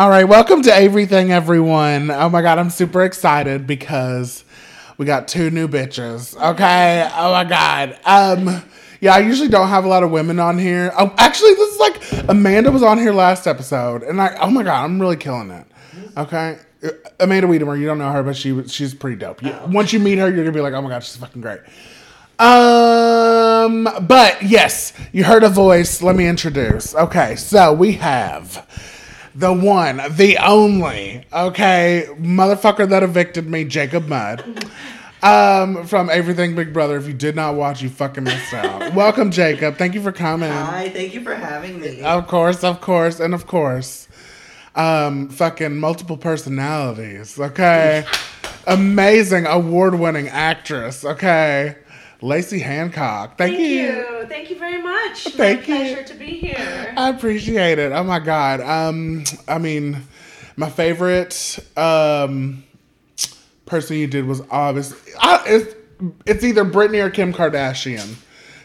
All right, welcome to everything, everyone. Oh my god, I'm super excited because we got two new bitches. Okay. Oh my god. Um. Yeah, I usually don't have a lot of women on here. Oh, actually, this is like Amanda was on here last episode, and I. Oh my god, I'm really killing it. Okay. Uh, Amanda Wiedemer, you don't know her, but she she's pretty dope. You, Once you meet her, you're gonna be like, oh my god, she's fucking great. Um, but yes, you heard a voice. Let me introduce. Okay, so we have the one, the only, okay, motherfucker that evicted me, Jacob Mudd. Um, from Everything Big Brother. If you did not watch, you fucking missed out. Welcome, Jacob. Thank you for coming. Hi, thank you for having me. Of course, of course, and of course. Um, fucking multiple personalities, okay? Amazing award winning actress, okay? Lacey Hancock. Thank, Thank you. you. Thank you very much. Thank My you. pleasure to be here. I appreciate it. Oh my god. Um, I mean, my favorite um person you did was obvious. I, it's it's either Britney or Kim Kardashian.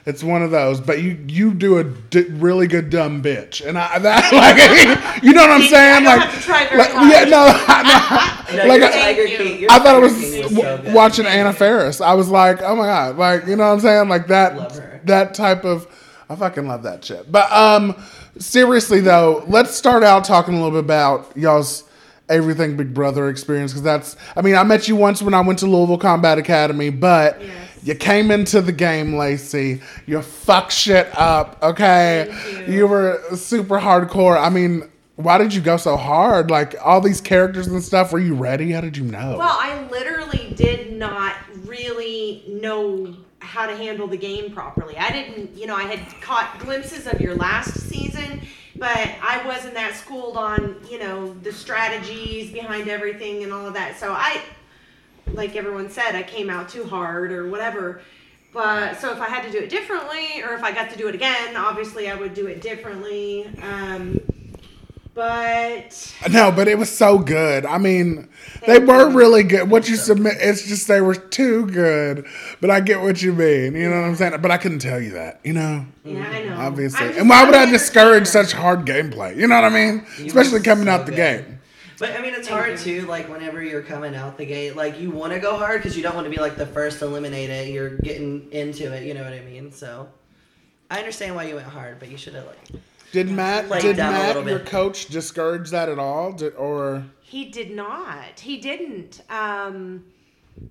It's one of those, but you you do a d- really good dumb bitch, and I that like you know what I'm you. saying? I don't like, have to try very like yeah, no, I, No, no. like your I, Tiger King. I thought it was w- so watching Anna Faris. I was like, oh my god, like you know what I'm saying? Like that that type of I fucking love that shit. But um seriously though, let's start out talking a little bit about y'all's everything Big Brother experience because that's I mean, I met you once when I went to Louisville Combat Academy, but Yes. you came into the game, Lacey. You fuck shit up, okay? You. you were super hardcore. I mean, why did you go so hard? Like all these characters and stuff. Were you ready? How did you know? Well, I literally did not really know how to handle the game properly. I didn't, you know, I had caught glimpses of your last season, but I wasn't that schooled on, you know, the strategies behind everything and all of that. So I, like everyone said, I came out too hard or whatever. But so if I had to do it differently, or if I got to do it again, obviously I would do it differently. Um, but No, but it was so good. I mean, they Thank were really good. What you submit, it's just they were too good. But I get what you mean. You know what I'm saying? But I couldn't tell you that. You know, yeah, I know. obviously. Just- And why would I'm I discourage such hard gameplay? You know what I mean? You Especially coming so out the good. game. But I mean, it's Thank hard you. too. Like whenever you're coming out the gate, like you want to go hard because you don't want to be like the first eliminated. You're getting into it. You know what I mean? So I understand why you went hard, but you should have like. Did Matt? Played Did Matt, your bit. coach, discourage that at all? Did, or He did not. He didn't. Um,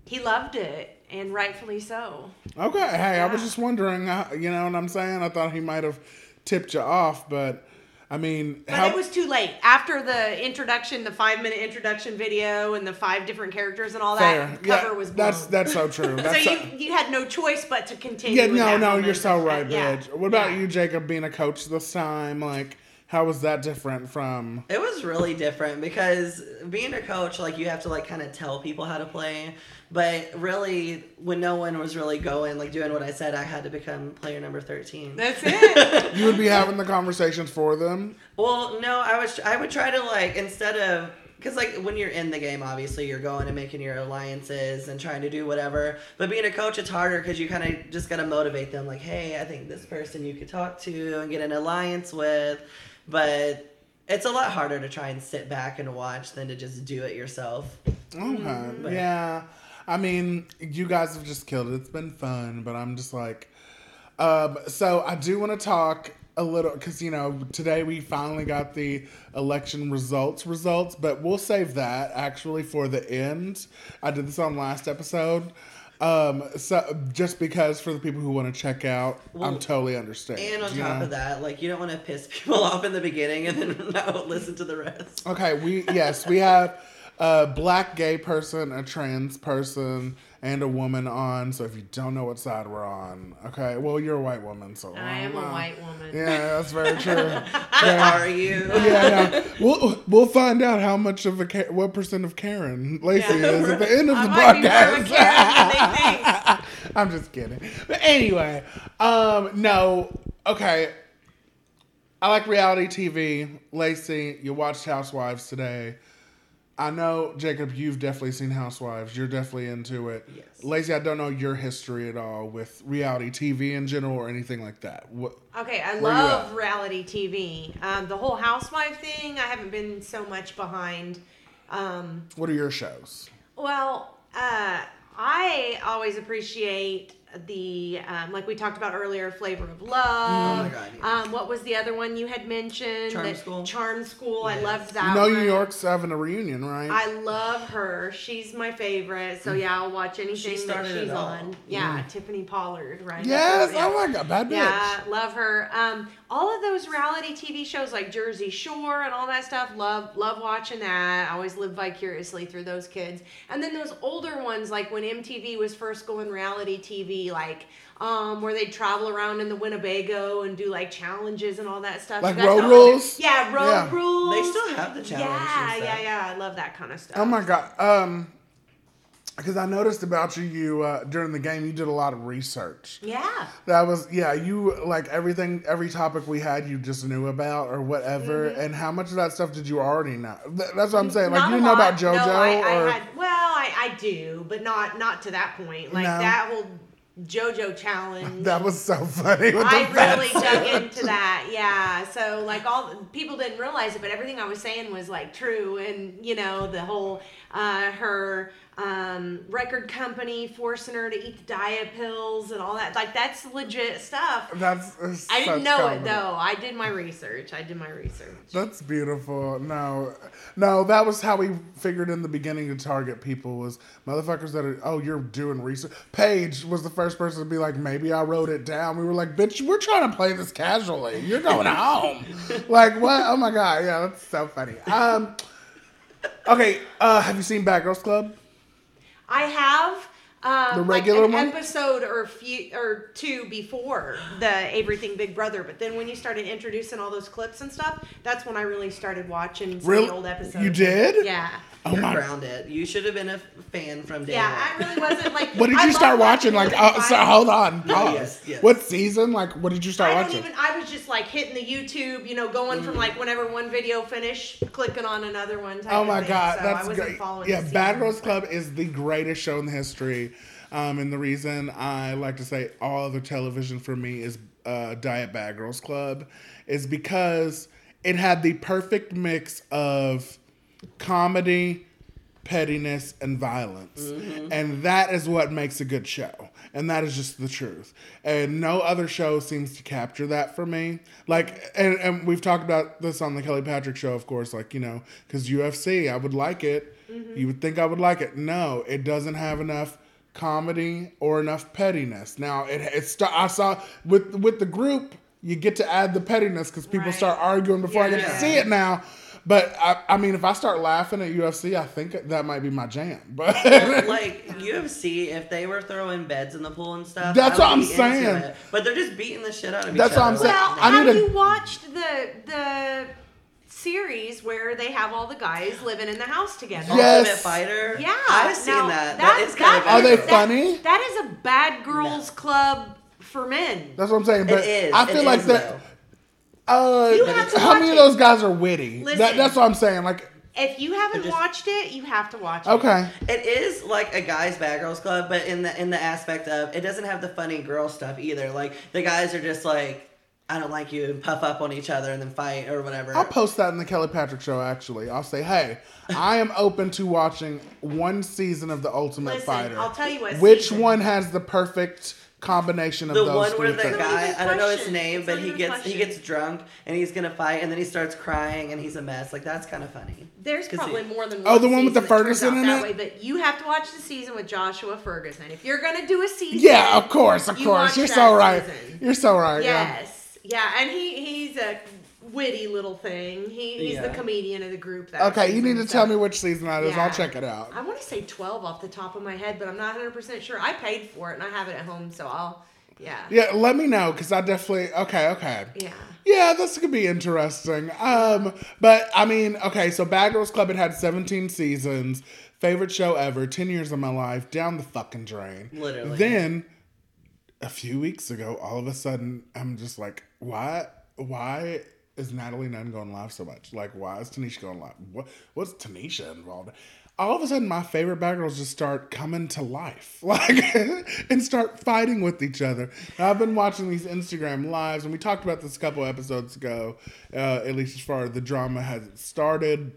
he loved it, and rightfully so. okay? Hey, I was just wondering. uh, You know what I'm saying? I thought he might have tipped you off, but I mean, But how? it was too late. After the introduction, the five minute introduction video, and the five different characters and all fair. that, cover yeah, was blown. that's that's so true. so That's you you had no choice but to continue. Yeah, no, no, moment. you're so right, Yeah. bitch. What about Yeah. you, Jacob, being a coach this time? Like, how was that different from? It was really different because being a coach, like you have to like kind of tell people how to play. But really, when no one was really going, like doing what I said, I had to become player number thirteen. That's it. You would be having the conversations for them. Well, no, I was I would try to like instead of because like when you're in the game, obviously you're going and making your alliances and trying to do whatever. But being a coach, it's harder because you kind of just gotta motivate them. Like, hey, I think this person you could talk to and get an alliance with, but. It's a lot harder to try and sit back and watch than to just do it yourself. Okay, But- yeah. I mean, you guys have just killed it. It's been fun, but I'm just like, um. So I do want to talk a little because you know today we finally got the election results results, but we'll save that actually for the end. I did this on last episode. Um, so just because for the people who want to check out, I'm totally understand. And on top know? of that, like you don't want to piss people off in the beginning and then not listen to the rest. Okay, we yes, we have a black gay person, a trans person, and a woman on. So if you don't know what side we're on, okay, well you're a white woman, so I am a white woman. Yeah, that's very true. Yeah. are you? Yeah, yeah. We'll we'll find out how much of a what percent of Karen Lacey Yeah. is at the end of the might be more of a podcast. Karen than they think. I'm just kidding. But anyway, um, no, okay. I like reality TV. Lacey, you watched Housewives today. I know Jacob, you've definitely seen Housewives. You're definitely into it. Yes. Lacey, I don't know your history at all with reality TV in general or anything like that. What? Okay, I love reality TV. Um, the whole housewife thing, I haven't been so much behind. Um, What are your shows? well, uh, I always appreciate the um, like we talked about earlier, flavor of love. Oh my God, yeah. Um, what was the other one you had mentioned? Charm The- School? Charm School. I Yes. loved that. You know, one. New York's having a reunion, right? I love her. She's my favorite. So yeah, I'll watch anything that she's on. Yeah, Tiffany Pollard, right? yes. Oh my god, bad bitch. Yeah, love her. Um, all of those reality TV shows like Jersey Shore and all that stuff, love love watching that. I always live vicariously through those kids. And then those older ones, like when MTV was first going reality TV, like um, where they'd travel around in the Winnebago and do like challenges and all that stuff. Like Road know- Rules? Yeah, road Yeah. rules. They still have the challenge. Yeah, yeah, yeah. I love that kind of stuff. Oh my god. Um, because I noticed about you, you uh, during the game, you did a lot of research. Yeah. That was yeah. You like everything, every topic we had, you just knew about or whatever. And how much of that stuff did you already know? That's what I'm saying. Like Not you know about. JoJo No, I, or I had, well, I, I do, but not not to that point. Like No. that whole JoJo challenge. that was so funny. I really dug into that, yeah. So like all people didn't realize it, but everything I was saying was like true, and you know the whole uh, her um, record company forcing her to eat the diet pills and all that. Like that's legit stuff. That's it's I didn't know comedy. it though. I did my research. I did my research. That's beautiful. No, no, that was how we figured in the beginning to target people was motherfuckers that are. Oh, you're doing research. Paige was the first person to be like, maybe I wrote it down. We were like, bitch, we're trying to play this casually. You're going home. like what? Oh my god, yeah, that's so funny. Um, okay, uh, have you seen Bad Girls Club? I have um, The regular like an one? episode or few or two before the Everything Big Brother, but then when you started introducing all those clips and stuff, that's when I really started watching some Really? old episodes. You did? Yeah. Oh You're my. grounded. You should have been a fan from day Yeah, one. I really wasn't like. What did I you love start watching? Like, it uh, so, hold on, pause. Yes, yes. What season? Like, what did you start I don't watching? even. I was just like hitting the YouTube, you know, going from like whenever one video finished, clicking on another one. Type Oh of my thing. god, so I that's wasn't great. following Yeah, Bad Girls Club is the greatest show in the history. Um, and the reason I like to say all other television for me is uh, Diet Bad Girls Club is because it had the perfect mix of comedy, pettiness, and violence. Mm-hmm. And that is what makes a good show. And that is just the truth. And no other show seems to capture that for me. Like, and, and we've talked about this on the Kelly Patrick show, of course, like, you know, because UFC, I would like it. Mm-hmm. You would think I would like it. No, it doesn't have enough comedy or enough pettiness. Now, it, it st- I saw with, with the group, you get to add the pettiness because people Right. start arguing before I get to see it now. But I, I mean, if I start laughing at UFC, I think that might be my jam. But like UFC, if they were throwing beds in the pool and stuff, That's I what I'm be saying. it. But they're just beating the shit out of me. That's each what I'm saying. Well, I have need to- you watched the the series where they have all the guys living in the house together? Yes. Ultimate Fighter. Yeah, I've seen now, that. that- that is kind of that Are they that- funny? That is a bad girls club for men. that's what I'm saying. But It is. I feel It like is, that. though. Uh, You have to how watch many of those guys are witty? That, that's what I'm saying. Like, If you haven't just- watched it, you have to watch it. okay, It is like a guys bad girls club, but in the in the aspect of it doesn't have the funny girl stuff either. Like the guys are just like, I don't like you, and puff up on each other and then fight or whatever. I'll post that in the Kelly Patrick show. Actually, I'll say, hey, I am open to watching one season of the Ultimate Listen, Fighter. I'll tell you what Which season. one has the perfect combination of the those one three where the things? guy even a I don't know his name, It's but he even a gets he gets drunk and he's gonna fight and then he starts crying and he's a mess. Like that's kind of funny. There's probably he- more than Oh, one the one with the season that turns Ferguson out in that it? Way, but you have to watch the season with Joshua Ferguson. If you're gonna do a season, Yeah, of course, of you course. watch You're so right. season. You're so right. Yeah. Yes, yeah, and he he's a witty little thing. He, he's the comedian of the group. That Okay, you need season, to tell me which season that is. Yeah. I'll check it out. I want to say 12 off the top of my head, but I'm not 100% sure. I paid for it and I have it at home, so I'll, yeah. Yeah, let me know because I definitely. Okay, okay. Yeah. Yeah, this could be interesting. Um, but I mean, okay, so Bad Girls Club it had 17 seasons. Favorite show ever. 10 years of my life down the fucking drain. Literally. Then a few weeks ago, all of a sudden, I'm just like, why? Why is Natalie Nunn going live so much? Like, why is Tanisha going live? What what's Tanisha involved? All of a sudden, my favorite bad girls just start coming to life, like, and start fighting with each other. And I've been watching these Instagram lives, and we talked about this a couple episodes ago. Uh, at least as far as the drama has started.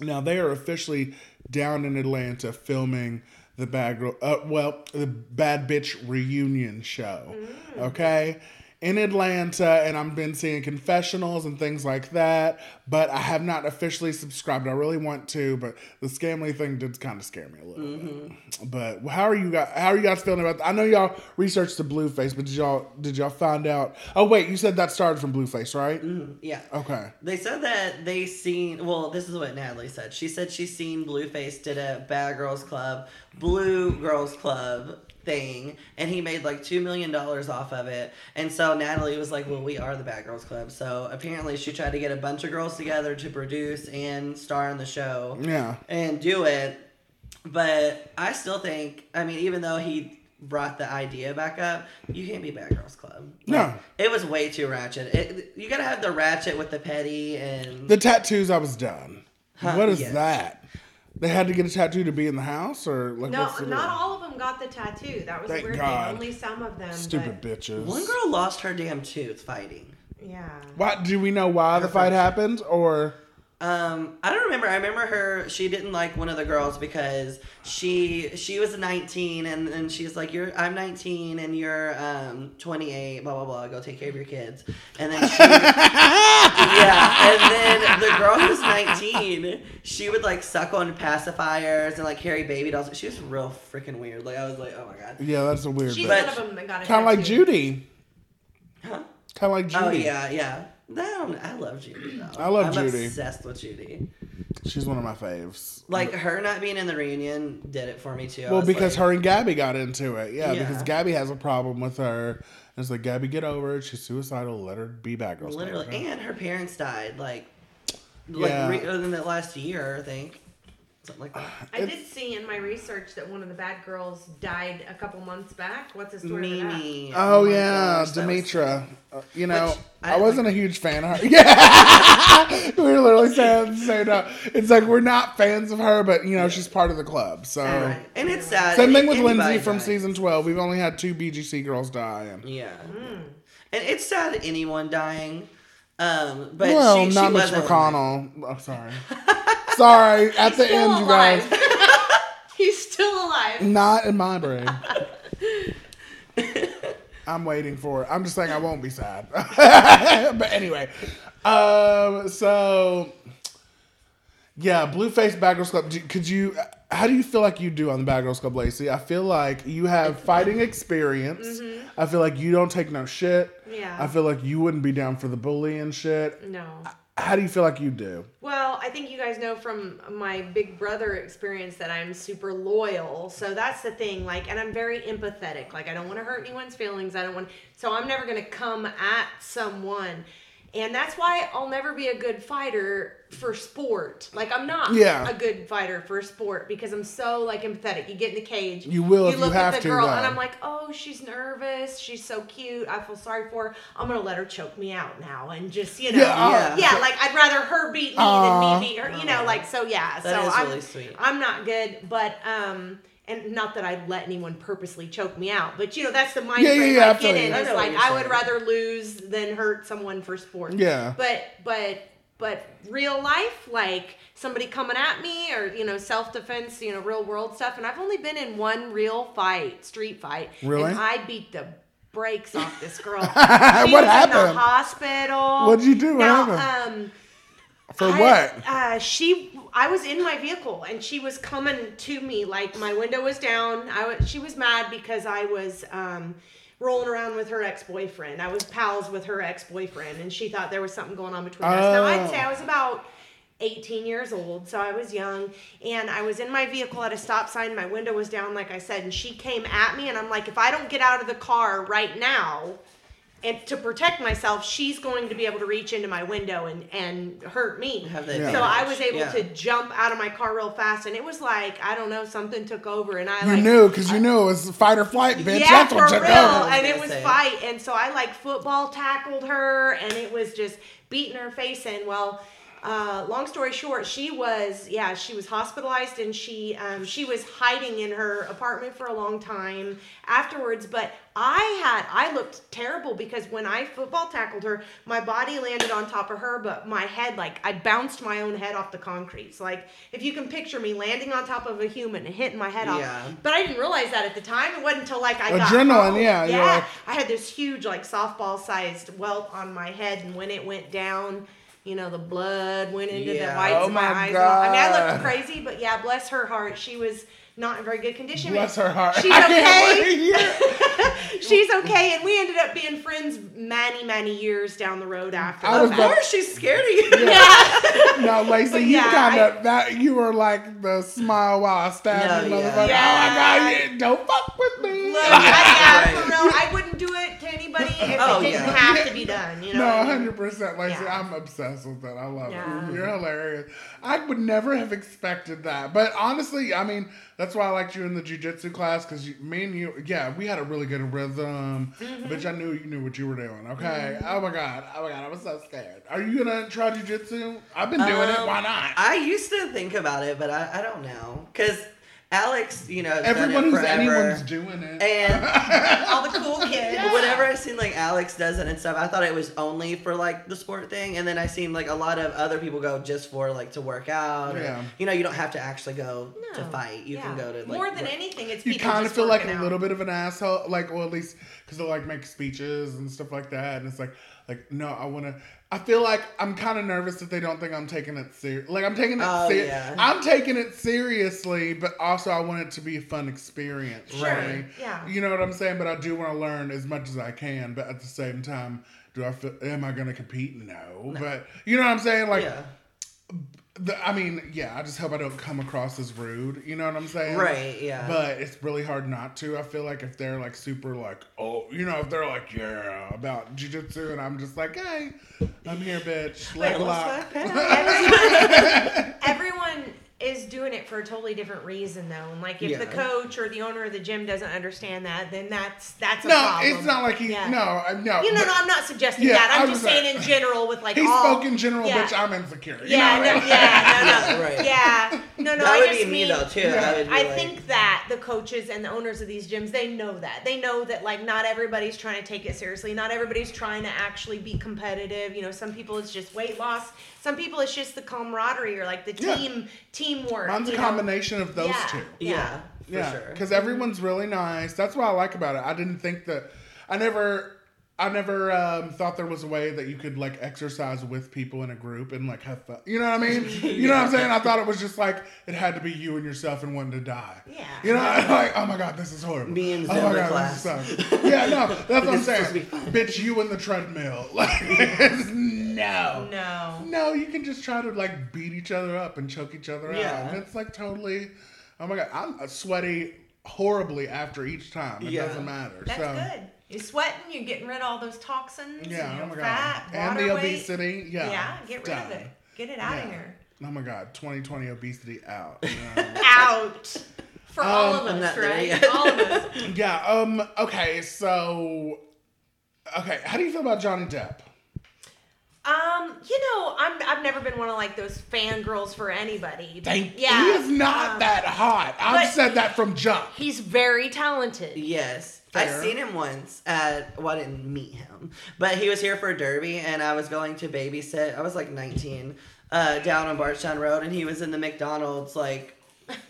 Now they are officially down in Atlanta filming the bad girl, uh, well, the bad bitch reunion show. Okay. In Atlanta, and I've been seeing confessionals and things like that, but I have not officially subscribed. I really want to, but the Scamly thing did kind of scare me a little bit. Mm-hmm. But how are you guys? How are you guys feeling about? That? I know y'all researched the Blueface, but did y'all did y'all find out? Oh wait, you said that started from Blueface, right? Mm-hmm, yeah. Okay. They said that they seen. Well, this is what Natalie said. She said she seen Blueface did a Bad Girls Club, Blue Girls Club thing, and he made like two million dollars off of it. And so Natalie was like, "Well, we are the Bad Girls Club." So apparently, she tried to get a bunch of girls together to produce and star in the show Yeah. and do it. But I still think, I mean, even though he brought the idea back up, you can't be Bad Girls Club. No. It was way too ratchet. It, you gotta have the ratchet with the petty and. The tattoos, I was done. Huh, what is yes. that? They had to get a tattoo to be in the house, or like No, what's the not deal? all of them got the tattoo. That was Thank weird God. thing. Only some of them. Stupid but, bitches. One girl lost her damn tooth fighting. Yeah. Why do we know why the fight happened, or Um, I don't remember. I remember her. She didn't like one of the girls because she she was 19 and and she's like, "You're I'm 19 and you're um 28. Blah blah blah. Go take care of your kids." And then she, yeah, and then the girl who's 19, she would like suck on pacifiers and like carry baby dolls. She was real freaking weird. Like I was like, "Oh my god." yeah, that's a weird. She's Kind But- one of them that got a of like. Judy. Huh? Kind of like Judy. Oh yeah, yeah. No, I love Judy though. I love I'm Judy. obsessed with Judy. She's one of my faves. Like her not being in the reunion did it for me too. I well, was because like, her and Gabby got into it. Yeah, Yeah. because Gabby has a problem with her. And it's like Gabby, get over it. She's suicidal. Let her be bad girl. Literally, and her parents died like, like Yeah. re- in the last year, I think, something like that. I did see in my research that one of the bad girls died a couple months back. What's the story? Mimi. Oh, my yeah, gosh, Demetra. Uh, you know, Which I, I wasn't like- a huge fan of her. Yeah, we were literally saying, saying no. It's like we're not fans of her, but you know she's part of the club. So Right. And it's sad. same thing with anybody Lindsay from season twelve. We've only had two BGC girls die. And, Yeah. Hmm. And it's sad anyone dying. Um, but well, she, not she Mitch McConnell. Oh, sorry, sorry. At the end, you guys, He's still alive. not in my brain. I'm waiting for it. I'm just saying I won't be sad. but anyway, um, so yeah, Blueface Bad Girls Club. Do, could you? How do you feel like you do on the Bad Girls Club, Lacey? I feel like you have fighting experience. Mm-hmm. I feel like you don't take no shit. Yeah. I feel like you wouldn't be down for the bullying shit. No. How do you feel like you do? Well, I think you guys know from my big brother experience that I'm super loyal. So that's the thing. Like, and I'm very empathetic. Like, I don't want to hurt anyone's feelings. I don't want. So I'm never going to come at someone. And that's why I'll never be a good fighter for sport. Like I'm not Yeah. a good fighter for sport because I'm so like empathetic. You get in the cage. You will if you look have at the to, girl though. and I'm like, oh, she's nervous. She's so cute. I feel sorry for her. I'm gonna let her choke me out now and just you know, Yeah, uh, yeah, like I'd rather her beat me Aw. than me beat her. You know, like so. Yeah, That so is I'm really sweet. I'm not good, but um. And not that I'd let anyone purposely choke me out, but you know that's the mind Yeah, yeah, frame yeah, I get absolutely. in. It's like I would rather lose than hurt someone for sport. Yeah. But but but real life, like somebody coming at me or you know self defense, you know real world stuff. And I've only been in one real fight, street fight, Really? and I beat the brakes off this girl. What was In happened? the hospital. What'd you do? What Now, happened? um, For I- what? Uh, she, I was in my vehicle and she was coming to me like my window was down. I was, she was mad because I was um, rolling around with her ex boyfriend. I was pals with her ex boyfriend, and she thought there was something going on between us. Now I'd say I was oh. about. 18 years old, so I was young, and I was in my vehicle at a stop sign. My window was down, like I said, and she came at me, and I'm like, if I don't get out of the car right now, and to protect myself, she's going to be able to reach into my window and, and hurt me. Have the Yeah. So I was able Yeah. to jump out of my car real fast, and it was like I don't know, something took over, and I You like knew because you knew it was fight or flight, bitch. yeah, That's for what you real. know. And it was say. fight, and so I like football tackled her, and it was just beating her face in. Well, uh, long story short, she was yeah, she was hospitalized, and she um, she was hiding in her apartment for a long time afterwards. But I had I looked terrible because when I football tackled her, my body landed on top of her, but my head like I bounced my own head off the concrete. So like if you can picture me landing on top of a human and hitting my head Yeah. off. But I didn't realize that at the time. It wasn't until like I got Adrenaline, home. yeah, Yeah, like- I had this huge like softball sized welt on my head, and when it went down, you know, the blood went into the whites Oh of my, my eyes. and all- I mean, I looked crazy, but yeah, bless her heart, she was not in very good condition. Bless her heart. She's okay. wait to hear it. She's okay, and we ended up being friends many, many years down the road after. I was Of course, she's scared of you. Yeah. No, Lacey, But you yeah, kind of that. You were like the smile while I stabbed you, No, yeah. motherfucker. Yeah. Oh my god, don't fuck with me. Look, I, yeah, Right. for real, I wouldn't do it to anybody if Oh, it didn't yeah. have to be done. You know, No, what I mean? hundred percent, Lacey. Yeah. I'm obsessed with that. I love Yeah. it. You're hilarious. I would never have expected that, but honestly, I mean, that's why I liked you in the jujitsu class because me and you, yeah, we had a really good rhythm. Mm-hmm. Bitch, I knew you knew what you were doing. Okay. Oh my god. Oh my god. I was so scared. Are you gonna try jujitsu? I've been doing it. Um, Why not? I used to think about it, but I, I don't know. Because Alex, you know, has Everyone who's anyone's doing it. And all the cool kids. whenever I seen like Alex does it and stuff, I thought it was only for like the sport thing. And then I seen like a lot of other people go just for like to work out. or, Yeah. you know, you don't have to actually go to fight. You can go to like more than work. anything. It's you kind of feel like working a little bit of an asshole, like, well, at least because they like make speeches and stuff like that, and it's like, like, no, I want to. I feel like I'm kind of nervous that they don't think I'm taking it serious. Like I'm taking it. Oh, ser- yeah. I'm taking it seriously, but also I want it to be a fun experience. Sure, right? yeah. You know what I'm saying? But I do want to learn as much as I can. But at the same time, do I feel? Am I going to compete? No. But you know what I'm saying? Like. yeah. The, I mean, yeah, I just hope I don't come across as rude. You know what I'm saying? Right, yeah. But it's really hard not to. I feel like if they're like super like, oh, you know, if they're like, yeah, about jujitsu, and I'm just like, hey, I'm here, bitch. Leg let's lock. Everyone, everyone is doing it for a totally different reason though. And like if the coach or the owner of the gym doesn't understand that, then that's that's a No, problem. it's not like he. Yeah. No, I- no. You know, but no, I'm not suggesting Yeah, that. I I'm just saying saying- in general with like He all. spoke in general, yeah. bitch. I'm insecure. You Yeah, know? no, yeah, no, no, Right. yeah, no, no. that I would just be me mean, though too. Yeah. I, would be I like, think that the coaches and the owners of these gyms, they know that. They know that like not everybody's trying to take it seriously. Not everybody's trying to actually be competitive. You know, some people it's just weight loss. Some people it's just the camaraderie or like the Yeah. team teamwork. Mine's a you know? combination of those Yeah. two. yeah, for yeah, sure. because everyone's really nice. That's what I like about it. I didn't think that. I never. I never um, thought there was a way that you could like exercise with people in a group and like have fun. You know what I mean? You know what I'm saying? I thought it was just like it had to be you and yourself and one to die. Yeah. You know, I'm like oh my god, this is horrible. Me and oh Zumba my god, class. this sucks. Yeah, no, that's what I'm It's supposed to be saying. Bitch, you and the treadmill. Like, it's- no. No. No, you can just try to like beat each other up and choke each other Yeah. out. And it's like totally. Oh my god, I'm sweaty horribly after each time. It Yeah. doesn't matter. That's so, good. You're sweating. You're getting rid of all those toxins. Yeah, and oh my god, fat, and water the weight. obesity. Yeah, Yeah, get rid of it. Get it out Yeah. of here. Oh my god, 2020 obesity out. you? Out. For all Um, of us, not right? All of us. yeah. Um. Okay. So. Okay. How do you feel about Johnny Depp? Um, you know, I'm I've never been one of like those fangirls for anybody. Thank. yeah, He is not um, that hot. I've said that from jump. He's very talented. Yes. Fair. I seen him once at well, I didn't meet him, but he was here for a Derby, and I was going to babysit. I was like 19, uh, down on Bardstown Road, and he was in the McDonald's, like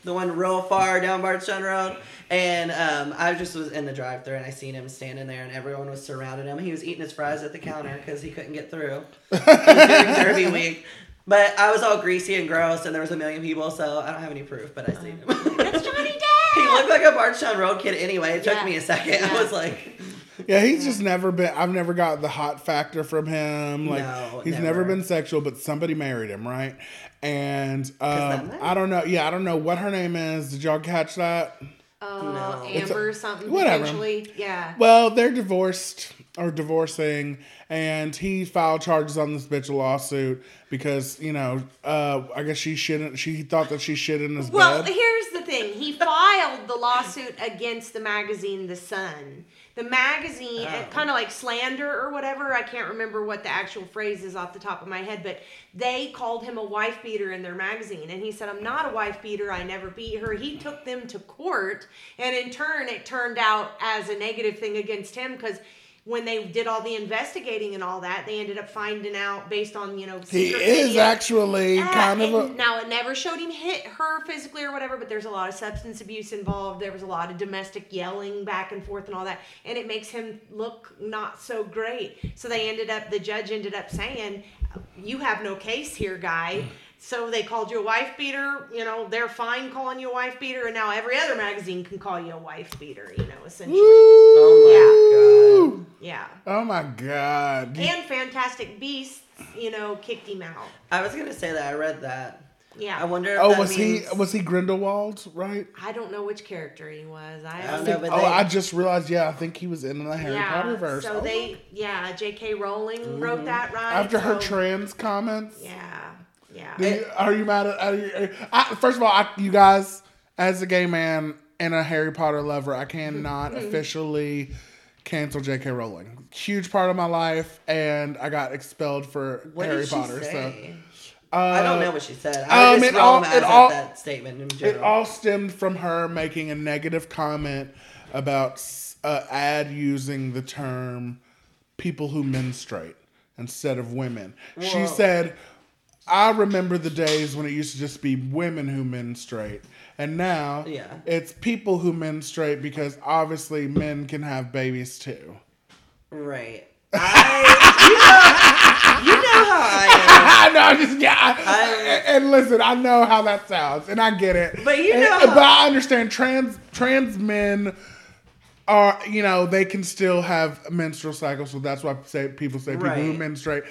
the one real far down Bardstown Road, and um, I just was in the drive-thru, and I seen him standing there, and everyone was surrounding him. He was eating his fries at the counter because he couldn't get through. It was during Derby week. But I was all greasy and gross, and there was a million people, so I don't have any proof, but I seen him. That's Johnny Depp. He looked like a Bardstown Road kid anyway. It took Yeah. me a second. Yeah. I was like, Yeah, he's just never been. I've never got the hot factor from him. Like No, he's never. never. been sexual, but somebody married him, right? And um. I don't know. Yeah, I don't know what her name is. Did y'all catch that? Oh, No. It's a- Amber something whatever. potentially. Yeah. Well, they're divorced. or divorcing, and he filed charges on this bitch a lawsuit because you know, uh, I guess she shouldn't. She thought that she shit in his Well, bed. here's the thing. He filed the lawsuit against the magazine The Sun. The magazine, Oh. kind of like slander or whatever. I can't remember what the actual phrase is off the top of my head, but they called him a wife beater in their magazine. And he said, I'm not a wife beater. I never beat her. He took them to court. And in turn, it turned out as a negative thing against him because when they did all the investigating and all that, they ended up finding out based on, you know, he is video- actually yeah, kind of a. now it never showed him hit her physically or whatever, but there's a lot of substance abuse involved. There was a lot of domestic yelling back and forth and all that, and it makes him look not so great. So they ended up, the judge ended up saying, "You have no case here, guy." So they called you a wife beater. You know they're fine calling you a wife beater, and now every other magazine can call you a wife beater. You know, essentially, Oh my yeah. Oh my god! And Fantastic Beasts, you know, kicked him out. I was gonna say that. I read that. Yeah. I wonder. If Oh, that was means, he was he Grindelwald? Right? I don't know which character he was. I, I I don't think, know, but oh, they- I just realized. Yeah, I think he was in the Harry yeah. Potter verse. So Oh, they, yeah, J.K. Rowling wrote that right. after her trans comments. Yeah, yeah. Do you- are you mad at? Are you, are- I, first of all, I, you guys, as a gay man and a Harry Potter lover, I cannot Mm-hmm. officially cancel J.K. Rowling. Huge part of my life, and I got expelled for What Harry Potter. say? So I don't know what she said. I um, it all- it all- that statement in it all stemmed from her making a negative comment about uh, ad using the term "people who menstruate" instead of women. She said. I remember the days when it used to just be women who menstruate. And now Yeah. it's people who menstruate because obviously men can have babies too. right. I, you know, you know how I I know, I'm just yeah. I- and listen, I know how that sounds, and I get it. But you And- know how- but I understand trans trans men are you know they can still have menstrual cycles, so that's why say people say people who menstruate.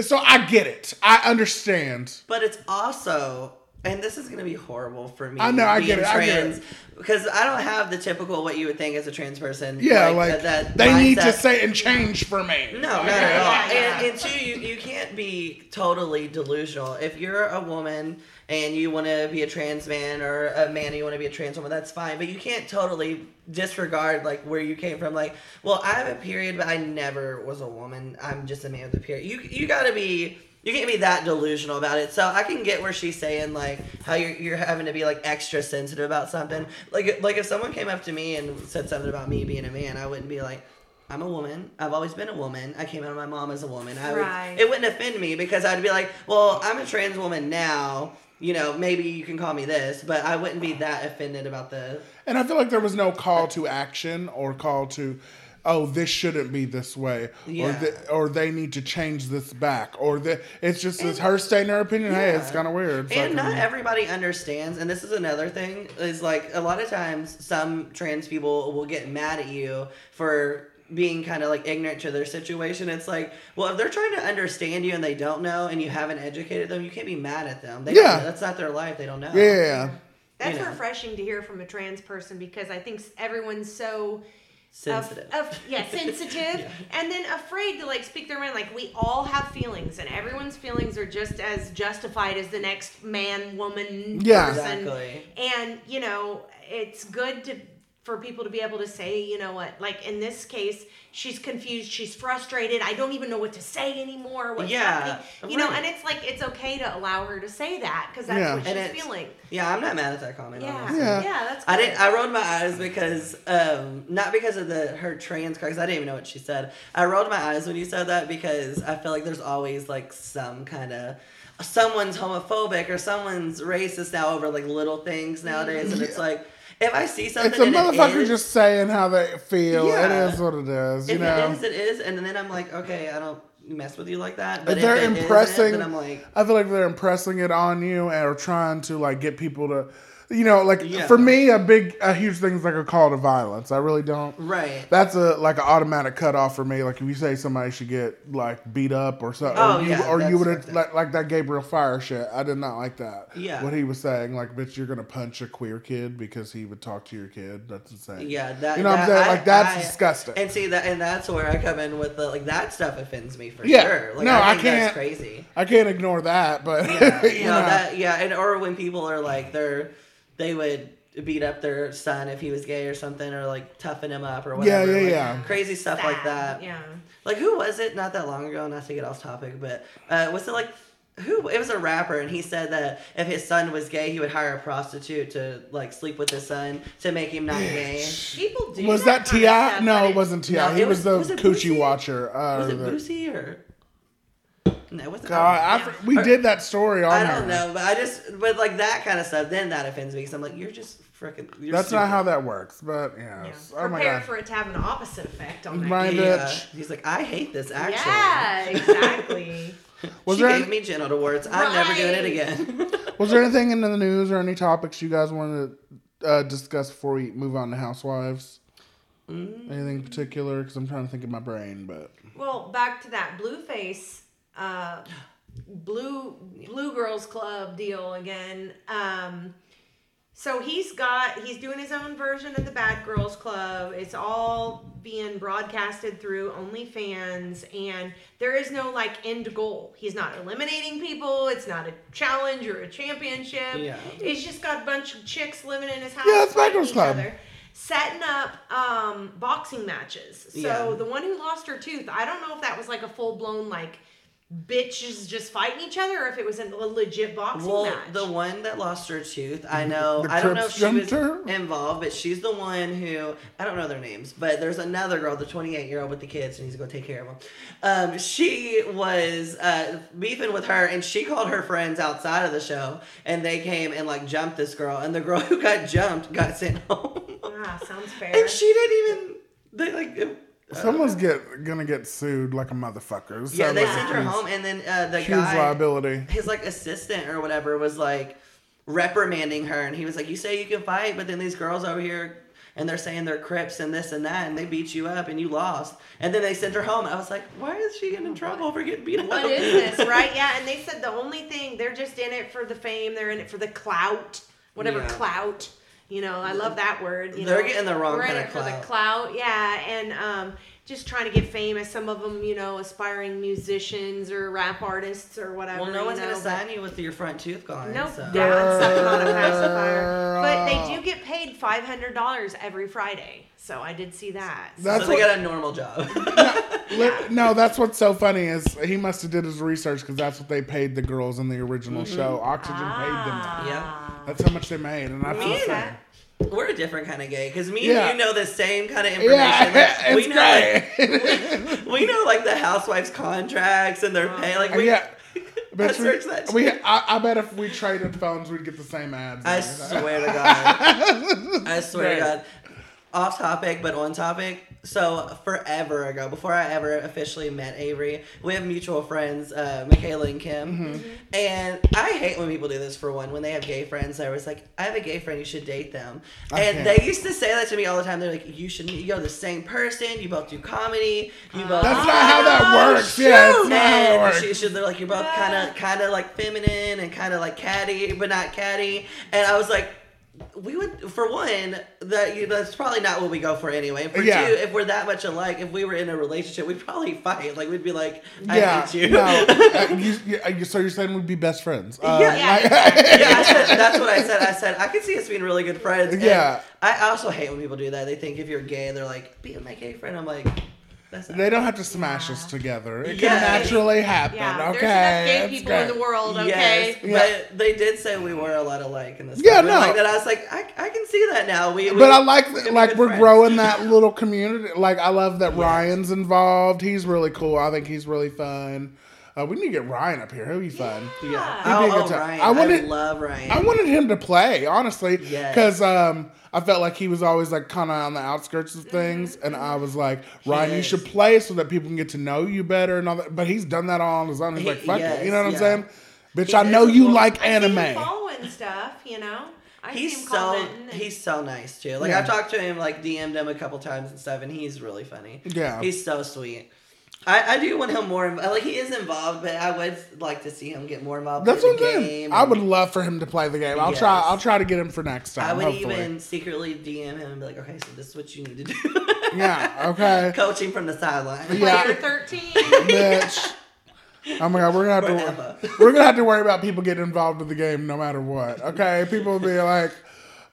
So I get it. I understand. But it's also, and this is gonna be horrible for me. I know, I get it, I get trans, Because I don't have the typical what you would think as a trans person. Yeah, like, uh, that they need to say and change for me. No, not at all. And, and two, you, you can't be totally delusional. If you're a woman and you want to be a trans man or a man and you want to be a trans woman, that's fine. But you can't totally disregard like where you came from. Like, well, I have a period, but I never was a woman. I'm just a man with a period. You you got to be. You can't be that delusional about it. So I can get where she's saying like how you're, you're having to be like extra sensitive about something. Like like if someone came up to me and said something about me being a man, I wouldn't be like, I'm a woman. I've always been a woman. I came out of my mom as a woman. I Right. would, it wouldn't offend me because I'd be like, well, I'm a trans woman now. You know, maybe you can call me this, but I wouldn't be that offended about the. And I feel like there was no call to action or call to, oh, this shouldn't be this way, or Yeah. th- or they need to change this back, or the, it's just it's her stating her opinion. Hey, it's kind of weird. It's and like, not um, everybody understands, and this is another thing, is like a lot of times some trans people will get mad at you for being kind of like ignorant to their situation. It's like, well, if they're trying to understand you and they don't know and you haven't educated them, you can't be mad at them. They Yeah. That's not their life. They don't know. yeah. That's you know. refreshing to hear from a trans person because I think everyone's so Sensitive. Of, of, yeah, sensitive, and then afraid to like speak their mind. Like we all have feelings, and everyone's feelings are just as justified as the next man, woman, Yeah. person. Exactly. And you know, it's good to for people to be able to say, you know what, like in this case, she's confused, she's frustrated. I don't even know what to say anymore. What's Yeah, happening? You know, and it's like it's okay to allow her to say that because that's Yeah. what And she's feeling. Yeah, I'm not mad at that comment. Yeah. honestly. yeah, Yeah. that's. I didn't. I rolled my eyes because, um, not because of the her trans card, 'cause I didn't even know what she said. I rolled my eyes when you said that because I feel like there's always like some kind of someone's homophobic or someone's racist now over like little things nowadays, and it's like if I see something, It's a motherfucker is- just saying how they feel. Yeah. It is what it is. You if know. it is, it is, and then I'm like, okay, I don't mess with you like that. But if they're if it impressing, I'm like, I feel like they're impressing it on you and or trying to like get people to you know, like Yeah. for me, a big, a huge thing is like a call to violence. I really don't. Right. That's a like an automatic cutoff for me. Like if you say somebody should get like beat up or something, Oh, or you, yeah, or you would have like, like that Gabriel Fire shit. I did not like that. Yeah. what he was saying, like, bitch, you're gonna punch a queer kid because he would talk to your kid. That's insane. Yeah, that You know what I'm saying? I- Like, that's I- disgusting. And see that, and that's where I come in with the like that stuff offends me for Yeah. sure. Like, No, I think can't- That's crazy. I can't ignore that, but Yeah, you you know, know that. Yeah, and or when people are like they're they would beat up their son if he was gay or something, or like toughen him up or Yeah, whatever. yeah, like, yeah. Crazy stuff like that. Yeah. Like who was it? Not that long ago. Not to get off topic, but uh, was it like who? It was a rapper, and he said that if his son was gay, he would hire a prostitute to like sleep with his son to make him not gay. People do. was that kind Ti? No, it wasn't Ti. No, he was, was- the was coochie Boosie? watcher. Uh, Was it the- Boosie or? No, it wasn't. God, I, Yeah. we did that story on I don't know, but I just, but like that kind of stuff, then that offends me because I'm like, you're just freaking. That's not how that works, but yes. Yeah. Oh my Prepare god. for it to have an opposite effect on that. My kid. bad. Yeah. He's like, I hate this actually. Yeah, exactly. Was she there gave me genital warts. I'm never doing it again. Was there anything in the news or any topics you guys wanted to uh, discuss before we move on to Housewives? Mm. Anything particular? Because I'm trying to think in my brain, but well, back to that Blueface, uh, Blue Blue Girls Club deal again. Um, so he's got he's doing his own version of the Bad Girls Club. It's all being broadcasted through OnlyFans, and there is no like end goal. He's not eliminating people. It's not a challenge or a championship. Yeah. He's just got a bunch of chicks living in his house. Yeah, it's Bad Girls Club. other, Setting up um, boxing matches. So Yeah. the one who lost her tooth, I don't know if that was like a full blown like bitches just fighting each other, or if it was in a legit boxing well, match. the one that lost her tooth, I know. The I don't know if Crips she was jumped involved, but she's the one who I don't know their names, but there's another girl, the 28 year old with the kids, who needs to go take care of them. Um, she was uh, beefing with her, and she called her friends outside of the show, and they came and like jumped this girl, and the girl who got jumped got sent home, ah, sounds fair. and she didn't even. They like. It, someone's get gonna get sued like a motherfucker. So yeah, they like, sent her home, and then uh, the Huge guy, liability. his like assistant or whatever, was like reprimanding her, and he was like, "You say you can fight, but then these girls over here." And they're saying they're Crips and this and that, and they beat you up and you lost. And then they sent her home. I was like, why is she getting in trouble for getting beat up? what is this, right? Yeah, and they said the only thing they're just in it for the fame. They're in it for the clout, whatever Yeah. clout. You know, I love that word. You They're know. getting the wrong We're in kind it of for the clout. clout, yeah, and um, just trying to get famous. Some of them, you know, aspiring musicians or rap artists or whatever. Well, no you one's know, gonna sign you with your front tooth gone. Nope, so. dad's sucking on a pacifier. But they do get paid five hundred dollars every Friday, so I did see that. That's so they what- got a normal job. Li- No, that's what's so funny is he must have did his research because that's what they paid the girls in the original show. Oxygen paid them. that. Yeah. That's how much they made, and that's Me insane. We're a different kind of gay because me Yeah. and you know the same kind of information. Yeah, Like, we know like, we know like the housewives contracts and their pay. Like uh, we, yeah. I Bet we, that. we. I, I bet if we traded phones, we'd get the same ads. I swear to God. I swear Right. to God. Off topic, but on topic. So forever ago, before I ever officially met Avery, we have mutual friends, uh, Michaela and Kim. Mm-hmm. And I hate when people do this. For one, when they have gay friends, I was like, "I have a gay friend, you should date them." I and can't. they used to say that to me all the time. They're like, "You should, you're the same person. You both do comedy. You both." That's not how that works. Yeah, it's not how it works. she should they're like you're both kind of kind of like feminine and kind of like catty but not catty and i was like we would for one that you that's probably not what we go for anyway for Yeah. two if we're that much alike if we were in a relationship we'd probably fight like we'd be like i yeah, hate you no. uh, you, you, uh, so you're saying we'd be best friends? Uh, Yeah. Yeah, like- yeah, I said, that's what I said. I said I could see us being really good friends. And Yeah. I also hate when people do that. They think if you're gay, they're like, "Be my gay friend." I'm like, "That's not They don't have to smash Yeah. us together. It Yeah. can naturally happen. Yeah, okay, there's enough gay people great. in the world. Okay. Yes, Yeah. but they did say we were a lot alike in this. Yeah, movie. no. Like that, I was like, I, I can see that now. We, we But I like that, like we're friends. growing that little community. Like I love that Ryan's involved. He's really cool. I think he's really fun. Uh, we need to get Ryan up here. He'll be fun. Yeah. He'd be a Oh, good oh, time. Ryan. I I, love Ryan. I wanted him to play, honestly, Yes. because um, I felt like he was always like kind of on the outskirts of things, and I was like, Ryan, you should play so that people can get to know you better and all that. But he's done that all on his own. He's like, fuck it, you know what I'm yeah. saying? Bitch, He I know you Well, like I see him anime. following stuff, you know. I he's so he's so nice too. Like Yeah. I've talked to him, like DM'd him a couple times and stuff, and he's really funny. Yeah. he's so sweet. I, I do want him more. inv- Like he is involved, but I would like to see him get more involved. That's in what the I'm saying. game. I would love for him to play the game. I'll try. I'll try to get him for next time. I would hopefully. even secretly DM him and be like, "Okay, so this is what you need to do." Yeah. Okay. Coaching from the sideline. Yeah. Player 13. Bitch. Oh my god, we're gonna have Forever. to we're gonna have to worry about people getting involved with the game no matter what. Okay, people will be like,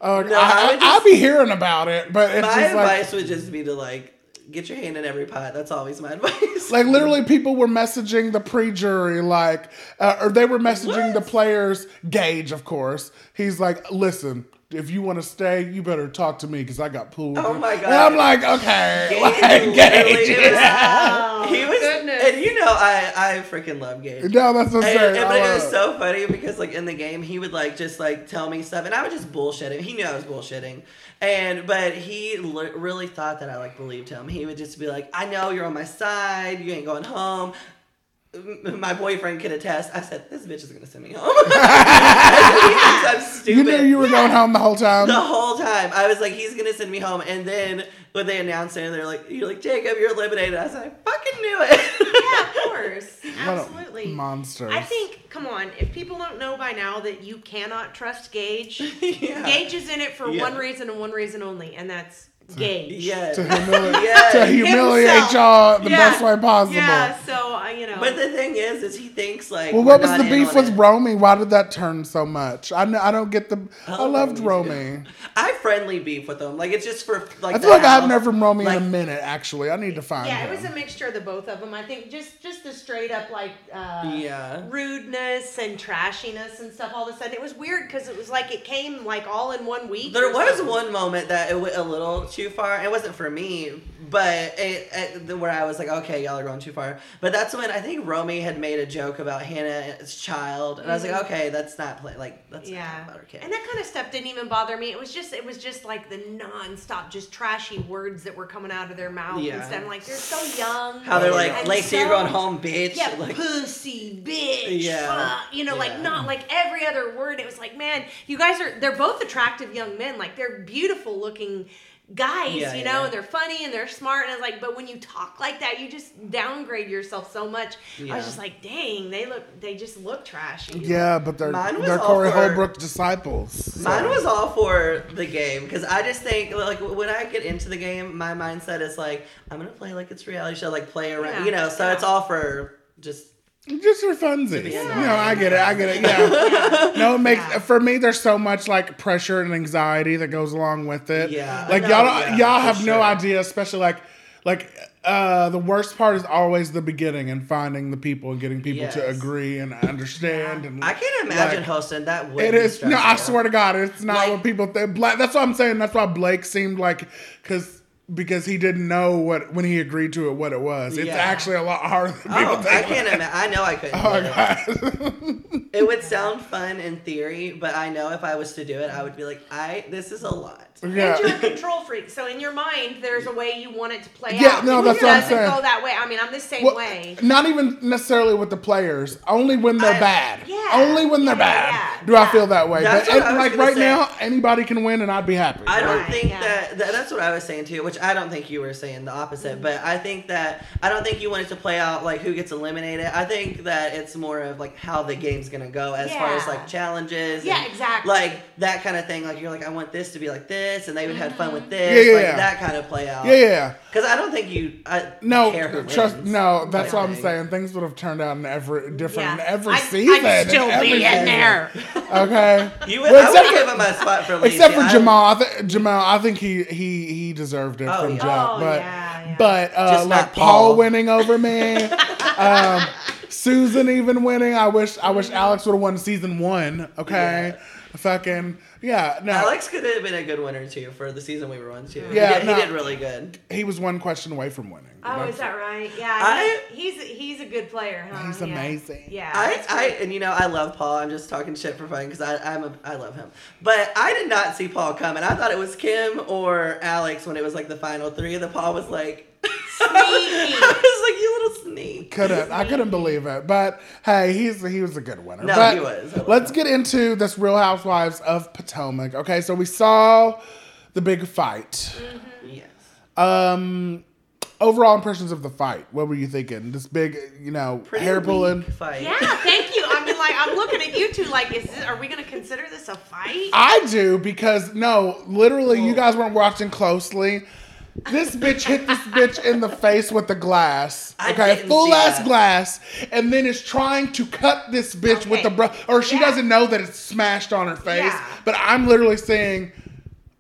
oh, No, I, I would I, will be hearing about it, but it's My just like advice would just be to like get your hand in every pot. That's always my advice. like literally people were messaging the pre-jury like uh, or they were messaging the players gage of course he's like listen if you want to stay you better talk to me because i got pulled Oh my god! and i'm like okay Gage like, gage it was- he was, goodness. and you know, I I freaking love Gage. no that's what i'm And, saying and- I but it was it. so funny because like in the game he would like just like tell me stuff and I would just bullshit him. He knew I was bullshitting, and but he li- really thought that I like believed him. He would just be like, "I know you're on my side. You ain't going home." My boyfriend can attest. I said, "This bitch is gonna send me home." I'm stupid. you knew you were going home the whole time the whole time. I was like, he's gonna send me home. And then when they announced it, they're like, you're like, Jacob, you're eliminated. I was like, I fucking knew it. yeah, of course. Absolutely. monsters I think, come on, if people don't know by now that you cannot trust Gage, yeah. Gage is in it for Yeah. one reason and one reason only, and that's Gage. Yes. to humiliate, Yes. to humiliate Himself. y'all the Yeah. best way possible Yeah, so, uh, you know. But the thing is, is he thinks like. well, we're what was not the beef with it. Romy? Why did that turn so much? I, kn- I don't get the. I Oh, loved Romy. I friendly beef with him. Like it's just for like. I feel like I haven't house. heard from Romy in a minute. Actually, I need to find yeah, him. it was a mixture of the both of them. I think just just the straight up like uh, Yeah. rudeness and trashiness and stuff. All of a sudden, it was weird because it was like it came like all in one week. There was something. one moment that it went a little too far. It wasn't for me, but it, it where I was like, okay, y'all are going too far. But that's when I think Romy had made a joke about Hannah's child, and I was like, okay, that's not play like that's not Mm-hmm. Yeah, about her kid. and that kind of stuff didn't even bother me. It was just, it was just like the non-stop, just trashy words that were coming out of their mouth Yeah. and stuff. I'm like, they're so young. How they're like, Lacey, you're going home, bitch. Yeah, like, pussy, bitch, Yeah. fuck. You know, like not like every other word. It was like, man, you guys are, they're both attractive young men. Like they're beautiful looking guys, Yeah, you know, yeah. and they're funny and they're smart. And it's like, but when you talk like that, you just downgrade yourself so much. I was just like, dang, they look, they just look trashy. Yeah, but they're Mine was they're Corey for- Holbrook disciples. so- Mine was all for the game because I just think like when I get into the game, my mindset is like I'm gonna play like it's a reality show, like play around, Yeah, you know. So yeah. it's all for just just for funsies. be You know. I get it. I get it. Yeah. No, it makes Yeah. for me. There's so much like pressure and anxiety that goes along with it. Yeah. Like No, y'all, don't, yeah, y'all have no idea, especially like, like uh, the worst part is always the beginning and finding the people and getting people to agree and understand. And I can't imagine like, hosting that. Would It be no. I swear to God, it's not Like- what people think. That's what I'm saying. That's why Blake seemed like because because he didn't know what when he agreed to it what it was. It's Yeah. actually a lot harder than people Oh, think. I can't imagine. I know I couldn't. Oh it. God. It would sound fun in theory, but I know if I was to do it, I would be like, I this is a lot. Yeah. And you're a control freak, so in your mind, there's a way you want it to play Yeah, out. Yeah, no, It that's what I'm doesn't saying. go that way. I mean, I'm the same Well, way. Not even necessarily with the players. Only when they're I- bad. Yeah, Only when they're yeah, bad yeah, do I feel that way. That's but what I was like right say. now, anybody can win, and I'd be happy. I don't Right, think yeah. that, that that's what I was saying too, which I don't think you were saying the opposite, Mm-hmm. but I think that I don't think you want it to play out like who gets eliminated. I think that it's more of like how the game's gonna go as far as like challenges. Yeah, and, exactly. Like that kind of thing. Like you're like, I want this to be like this, and they would have fun with this. Yeah, yeah, like yeah. that kind of play out. Yeah, yeah. Because I don't think you. I No, care who trust. wins. No, that's what I'm saying. Things would have turned out in every different in Yeah. every I'd- season. I'd still in be in season. there. Okay. You would, Well, I except would for- give him my spot for Lacey. Except for Jamal, I think Jamal, I think he he he deserved it Oh, from yeah. Jack. Oh, but yeah, yeah. but uh, Just not like Paul. Paul. winning over me, um, Susan even winning. I wish I wish Alex would have won season one. Okay, fucking yeah. No, Alex could have been a good winner too for the season we were on too. Yeah, he did, no. he did really good. he was one question away from winning. Oh, That's- is that right? Yeah, I- he's he's a good player, huh? He's amazing. Yeah, I, I and you know I love Paul. I'm just talking shit for fun because I I'm a, I love him. But I did not see Paul coming. I thought it was Kim or Alex when it was like the final three. The Paul was like, Sneaky. I was like, you little sneak. couldn't I couldn't believe it. But hey, he's he was a good winner. No, but he was. I Let's get into this Real Housewives of Potomac. Okay, so we saw the big fight. Yes. Um overall impressions of the fight. What were you thinking? This big, you know, Pretty hair pulling. fight. Yeah, thank you. I mean, like, I'm looking at you two, like, is this, are we going to consider this a fight? I do because no, literally, you guys weren't watching closely. This bitch hit this bitch in the face with the glass. Okay, full ass glass, and then is trying to cut this bitch with the bro, or she Yeah. doesn't know that it's smashed on her face. Yeah. But I'm literally seeing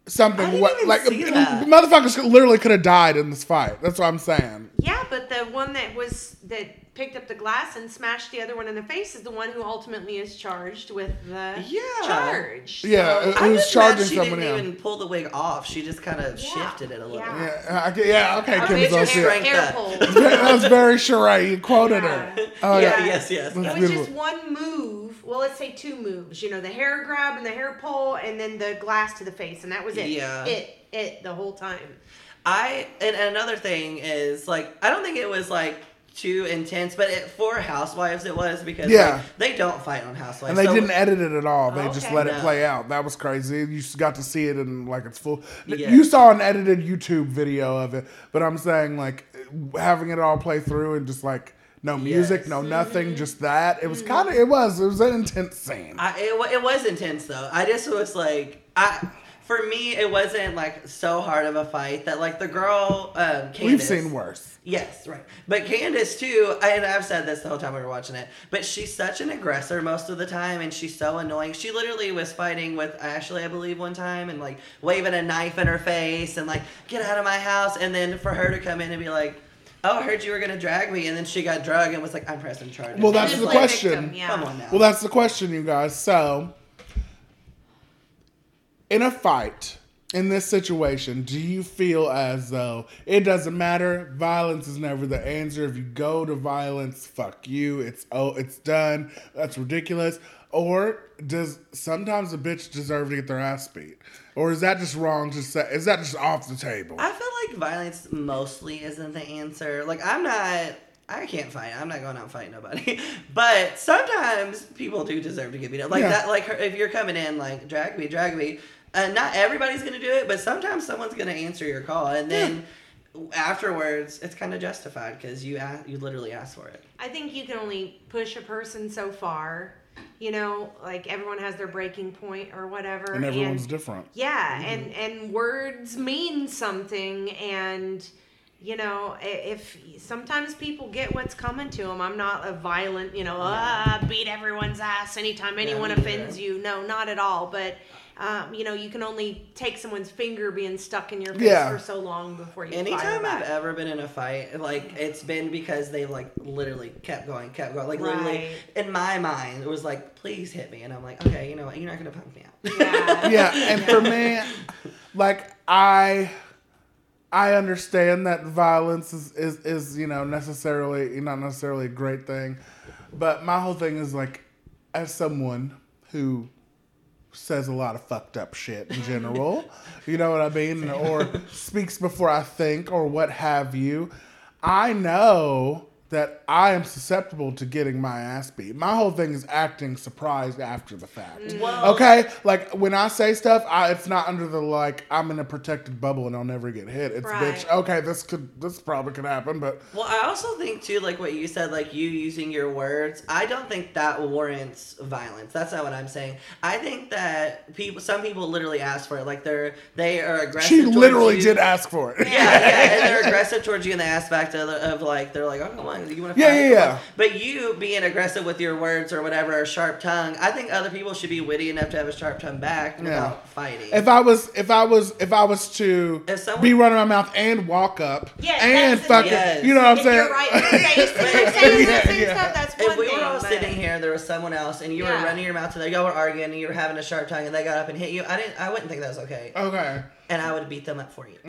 something. What like motherfuckers literally could have died in this fight. That's what I'm saying. Yeah, but the one that was that picked up the glass and smashed the other one in the face is the one who ultimately is charged with the Yeah. charge. Yeah, So- it- I'm was just mad charging she someone didn't else. even pull the wig off. She just kind of Yeah. shifted it a little Yeah. Yeah, I, yeah, okay, Our Kim bitch Zos, is hair, Strength hair that. pull. That was very Sheree. You quoted her. Oh, yeah, yeah. yes, yes. It was beautiful. just one move. Well, let's say two moves. You know, the hair grab and the hair pull, and then the glass to the face, and that was it. Yeah. It it the whole time. I and another thing is like I don't think it was like too intense, but it, for Housewives it was because Yeah. like, they don't fight on Housewives. And they So- didn't edit it at all. They just Okay. let it play out. That was crazy. You just got to see it in like it's full. Yeah. You saw an edited YouTube video of it, but I'm saying like having it all play through and just like no music, Yes. no nothing, just that. It Mm-hmm. was kind of. It was. It was an intense scene. I, it, it was intense though. I just was like, I for me it wasn't like so hard of a fight that like the girl um, Candace, We've seen worse. Yes, right. But Candace too, I- and I've said this the whole time we were watching it, but she's such an aggressor most of the time and she's so annoying. She literally was fighting with Ashley, I believe, one time and like waving a knife in her face and like, get out of my house. And then for her to come in and be like, Oh, I heard you were gonna drag me and then she got drugged and was like, I'm pressing charges. Well, that's the then question. victim, yeah. Come on now. Well, that's the question, you guys. So, in a fight, in this situation, do you feel as though it doesn't matter? Violence is never the answer. If you go to violence, fuck you. It's oh, it's done. That's ridiculous. Or does sometimes a bitch deserve to get their ass beat? Or is that just wrong to say? Is that just off the table? I feel like violence mostly isn't the answer. Like I'm not I can't fight. I'm not going out and fight nobody. But sometimes people do deserve to get beat up. Like Yeah. that like if you're coming in like drag me, drag me. Uh, not everybody's gonna do it, but sometimes someone's gonna answer your call, and then afterwards, it's kind of justified because you a- you literally asked for it. I think you can only push a person so far. You know, like everyone has their breaking point or whatever. and everyone's different. Yeah, Mm-hmm. and and words mean something, and you know, if sometimes people get what's coming to them. I'm not a violent, you know, ah, beat everyone's ass anytime anyone me offends neither. you. No, not at all. But um, you know, you can only take someone's finger being stuck in your face Yeah. for so long before you. fire Anytime I've back. ever been in a fight, like it's been because they like literally kept going, kept going. Like literally, in my mind, it was like, "Please hit me," and I'm like, "Okay, you know what? You're not gonna punk me out." Yeah. yeah, and for me, like I, I understand that violence is, is is you know necessarily not necessarily a great thing, but my whole thing is like, as someone who says a lot of fucked up shit in general, you know what I mean, or speaks before I think or what have you, I know that I am susceptible to getting my ass beat. My whole thing is acting surprised after the fact. Well- okay, like when I say stuff, I, it's not under the like I'm in a protected bubble and I'll never get hit. It's Right. bitch. Okay, this could this probably could happen, but Well, I also think too, like what you said, like you using your words. I don't think that warrants violence. That's not what I'm saying. I think that people, some people literally ask for it. Like they're they are aggressive. she literally you. did ask for it. Yeah, yeah, and they're aggressive towards you in the aspect of, of like they're like, oh come on, you want to Yeah, fight? yeah, Come yeah. But you being aggressive with your words or whatever, or sharp tongue, I think other people should be witty enough to have a sharp tongue back without fighting. If I was if I was if I was to someone- be running my mouth and walk up Yeah, and that's fucking Yes. you know what I'm if saying? you're right in your face and you're Yeah, yeah. stuff, that's if we thing. were all but- sitting here, there was someone else, and you were running your mouth and them, y'all were arguing, and you were having a sharp tongue, and they got up and hit you. I didn't. I wouldn't think that was okay. Okay. And I would beat them up for you.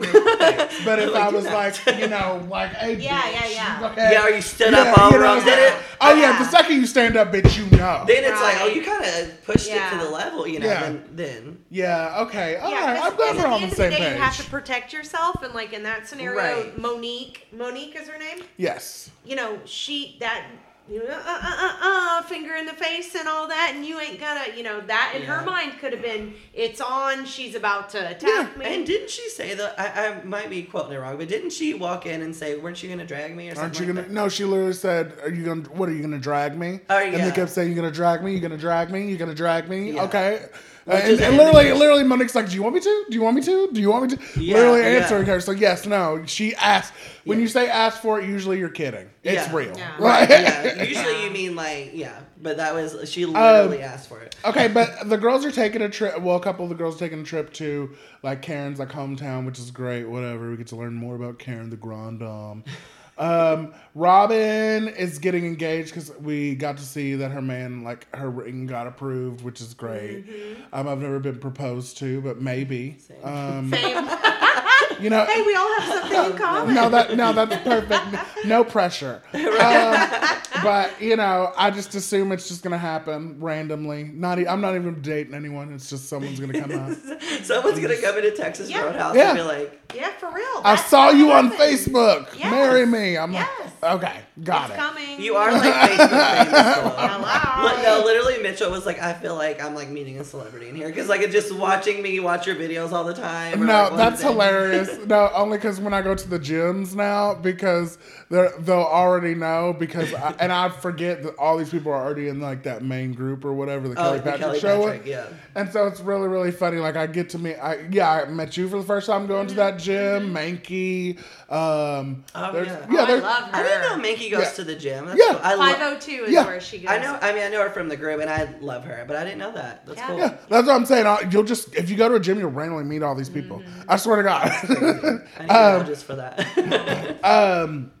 But if I was like, you know, like, hey, Yeah, yeah, bitch, yeah. okay. Yeah, or you stood up all you know, wrong. it's Then like, it- oh yeah, the second you stand up, bitch, you know. Then it's like, oh, you kind of pushed it to the level, you know. Yeah. Then, then Yeah, okay. All Yeah, right. 'cause- I'm glad 'cause we're at on the the same day, page. You have to protect yourself, and like in that scenario, Right. Monique, Monique is her name. yes. You know, she that you know, uh, uh, uh, uh, finger in the face and all that, and you ain't gonna, you know, that in her mind could have been, it's on, she's about to attack Yeah. me. And didn't she say that? I, I might be quoting it wrong, but didn't she walk in and say, "Weren't you gonna drag me or something?" Aren't you like gonna? that? No, she literally said, "Are you gonna? What are you gonna drag me?" Oh, And they kept saying, "You're gonna drag me. You're gonna drag me. You're gonna drag me." Yeah. Okay. Uh, which and, and literally, literally, Monique's like, "Do you want me to? Do you want me to? Do you want me to?" Yeah, literally yeah. answering her. So yes, no. She asked. When Yeah. you say ask for it, usually you're kidding. It's Yeah. real. Yeah. Right. yeah, usually you mean like yeah, but that was she um, literally asked for it. Okay, but the girls are taking a trip. Well, a couple of the girls are taking a trip to like Karen's like hometown, which is great. Whatever, we get to learn more about Karen the Grand Dame. Um, Robyn is getting engaged because we got to see that her man like her ring got approved, which is great. Um, I've never been proposed to, but maybe. Same. Um, Same. you know, hey, we all have something in common. no, that no, that's perfect. No pressure. Um, but you know, I just assume it's just gonna happen randomly. Not, I'm not even dating anyone. It's just someone's gonna come out. Someone's gonna come into Texas Yeah. Roadhouse Yeah. and be like, yeah, for real. I saw you on happens. Facebook. Yes. Marry me. I'm like, okay, got It's it. coming. "You are like Facebook famous." Hello. Li- No, literally, Mitchell was like, "I feel like I'm like meeting a celebrity in here because like it's just watching me watch your videos all the time." or, No, like, one that's day- hilarious. No, only because when I go to the gyms now, because they're they'll already know because I, and I forget that all these people are already in like that main group or whatever the Oh, Kelly the Patrick Kelly show. Patrick, yeah. And so it's really really funny. Like I get to meet. I yeah, I met you for the first time going to that gym. Mankey. Um, Oh, there's- yeah. Oh, I there's- love her. I didn't know Minky goes Yeah. to the gym. That's Yeah. cool. I love. 502 is Yeah. where she goes. I know. I mean, I know her from the group, and I love her, but I didn't know that. That's Yeah. cool. Yeah, that's what I'm saying. I- You'll just if you go to a gym, you'll randomly meet all these people. Mm-hmm. I swear to God. I need Um, just for that. um.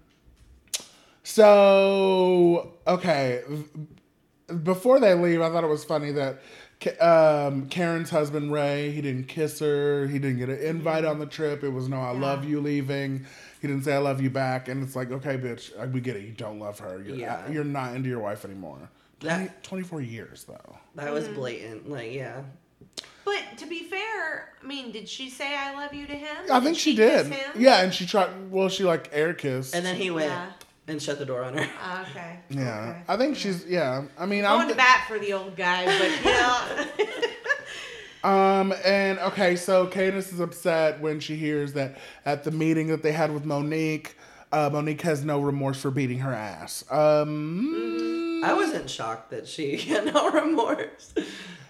So okay, before they leave, I thought it was funny that um, Karen's husband Ray he didn't kiss her. He didn't get an invite on the trip. It was no, I Yeah. love you leaving. He didn't say I love you back. And it's like, okay, bitch, uh, we get it. You don't love her. You're Yeah. you're not into your wife anymore. 20, That- 24 years though. that was blatant. Like, yeah. But to be fair, I mean, did she say "I love you" to him? I think she, kiss did. him? Yeah, and she tried. Well, she like air kissed. And then he went Yeah. and shut the door on her. Ah, okay. Yeah, Okay. I think she's. Yeah, I mean, going I'm. to bat for the old guy, but you know. Um, and okay, so Candace is upset when she hears that at the meeting that they had with Monique, uh, Monique has no remorse for beating her ass. Um, I wasn't shocked that she had no remorse.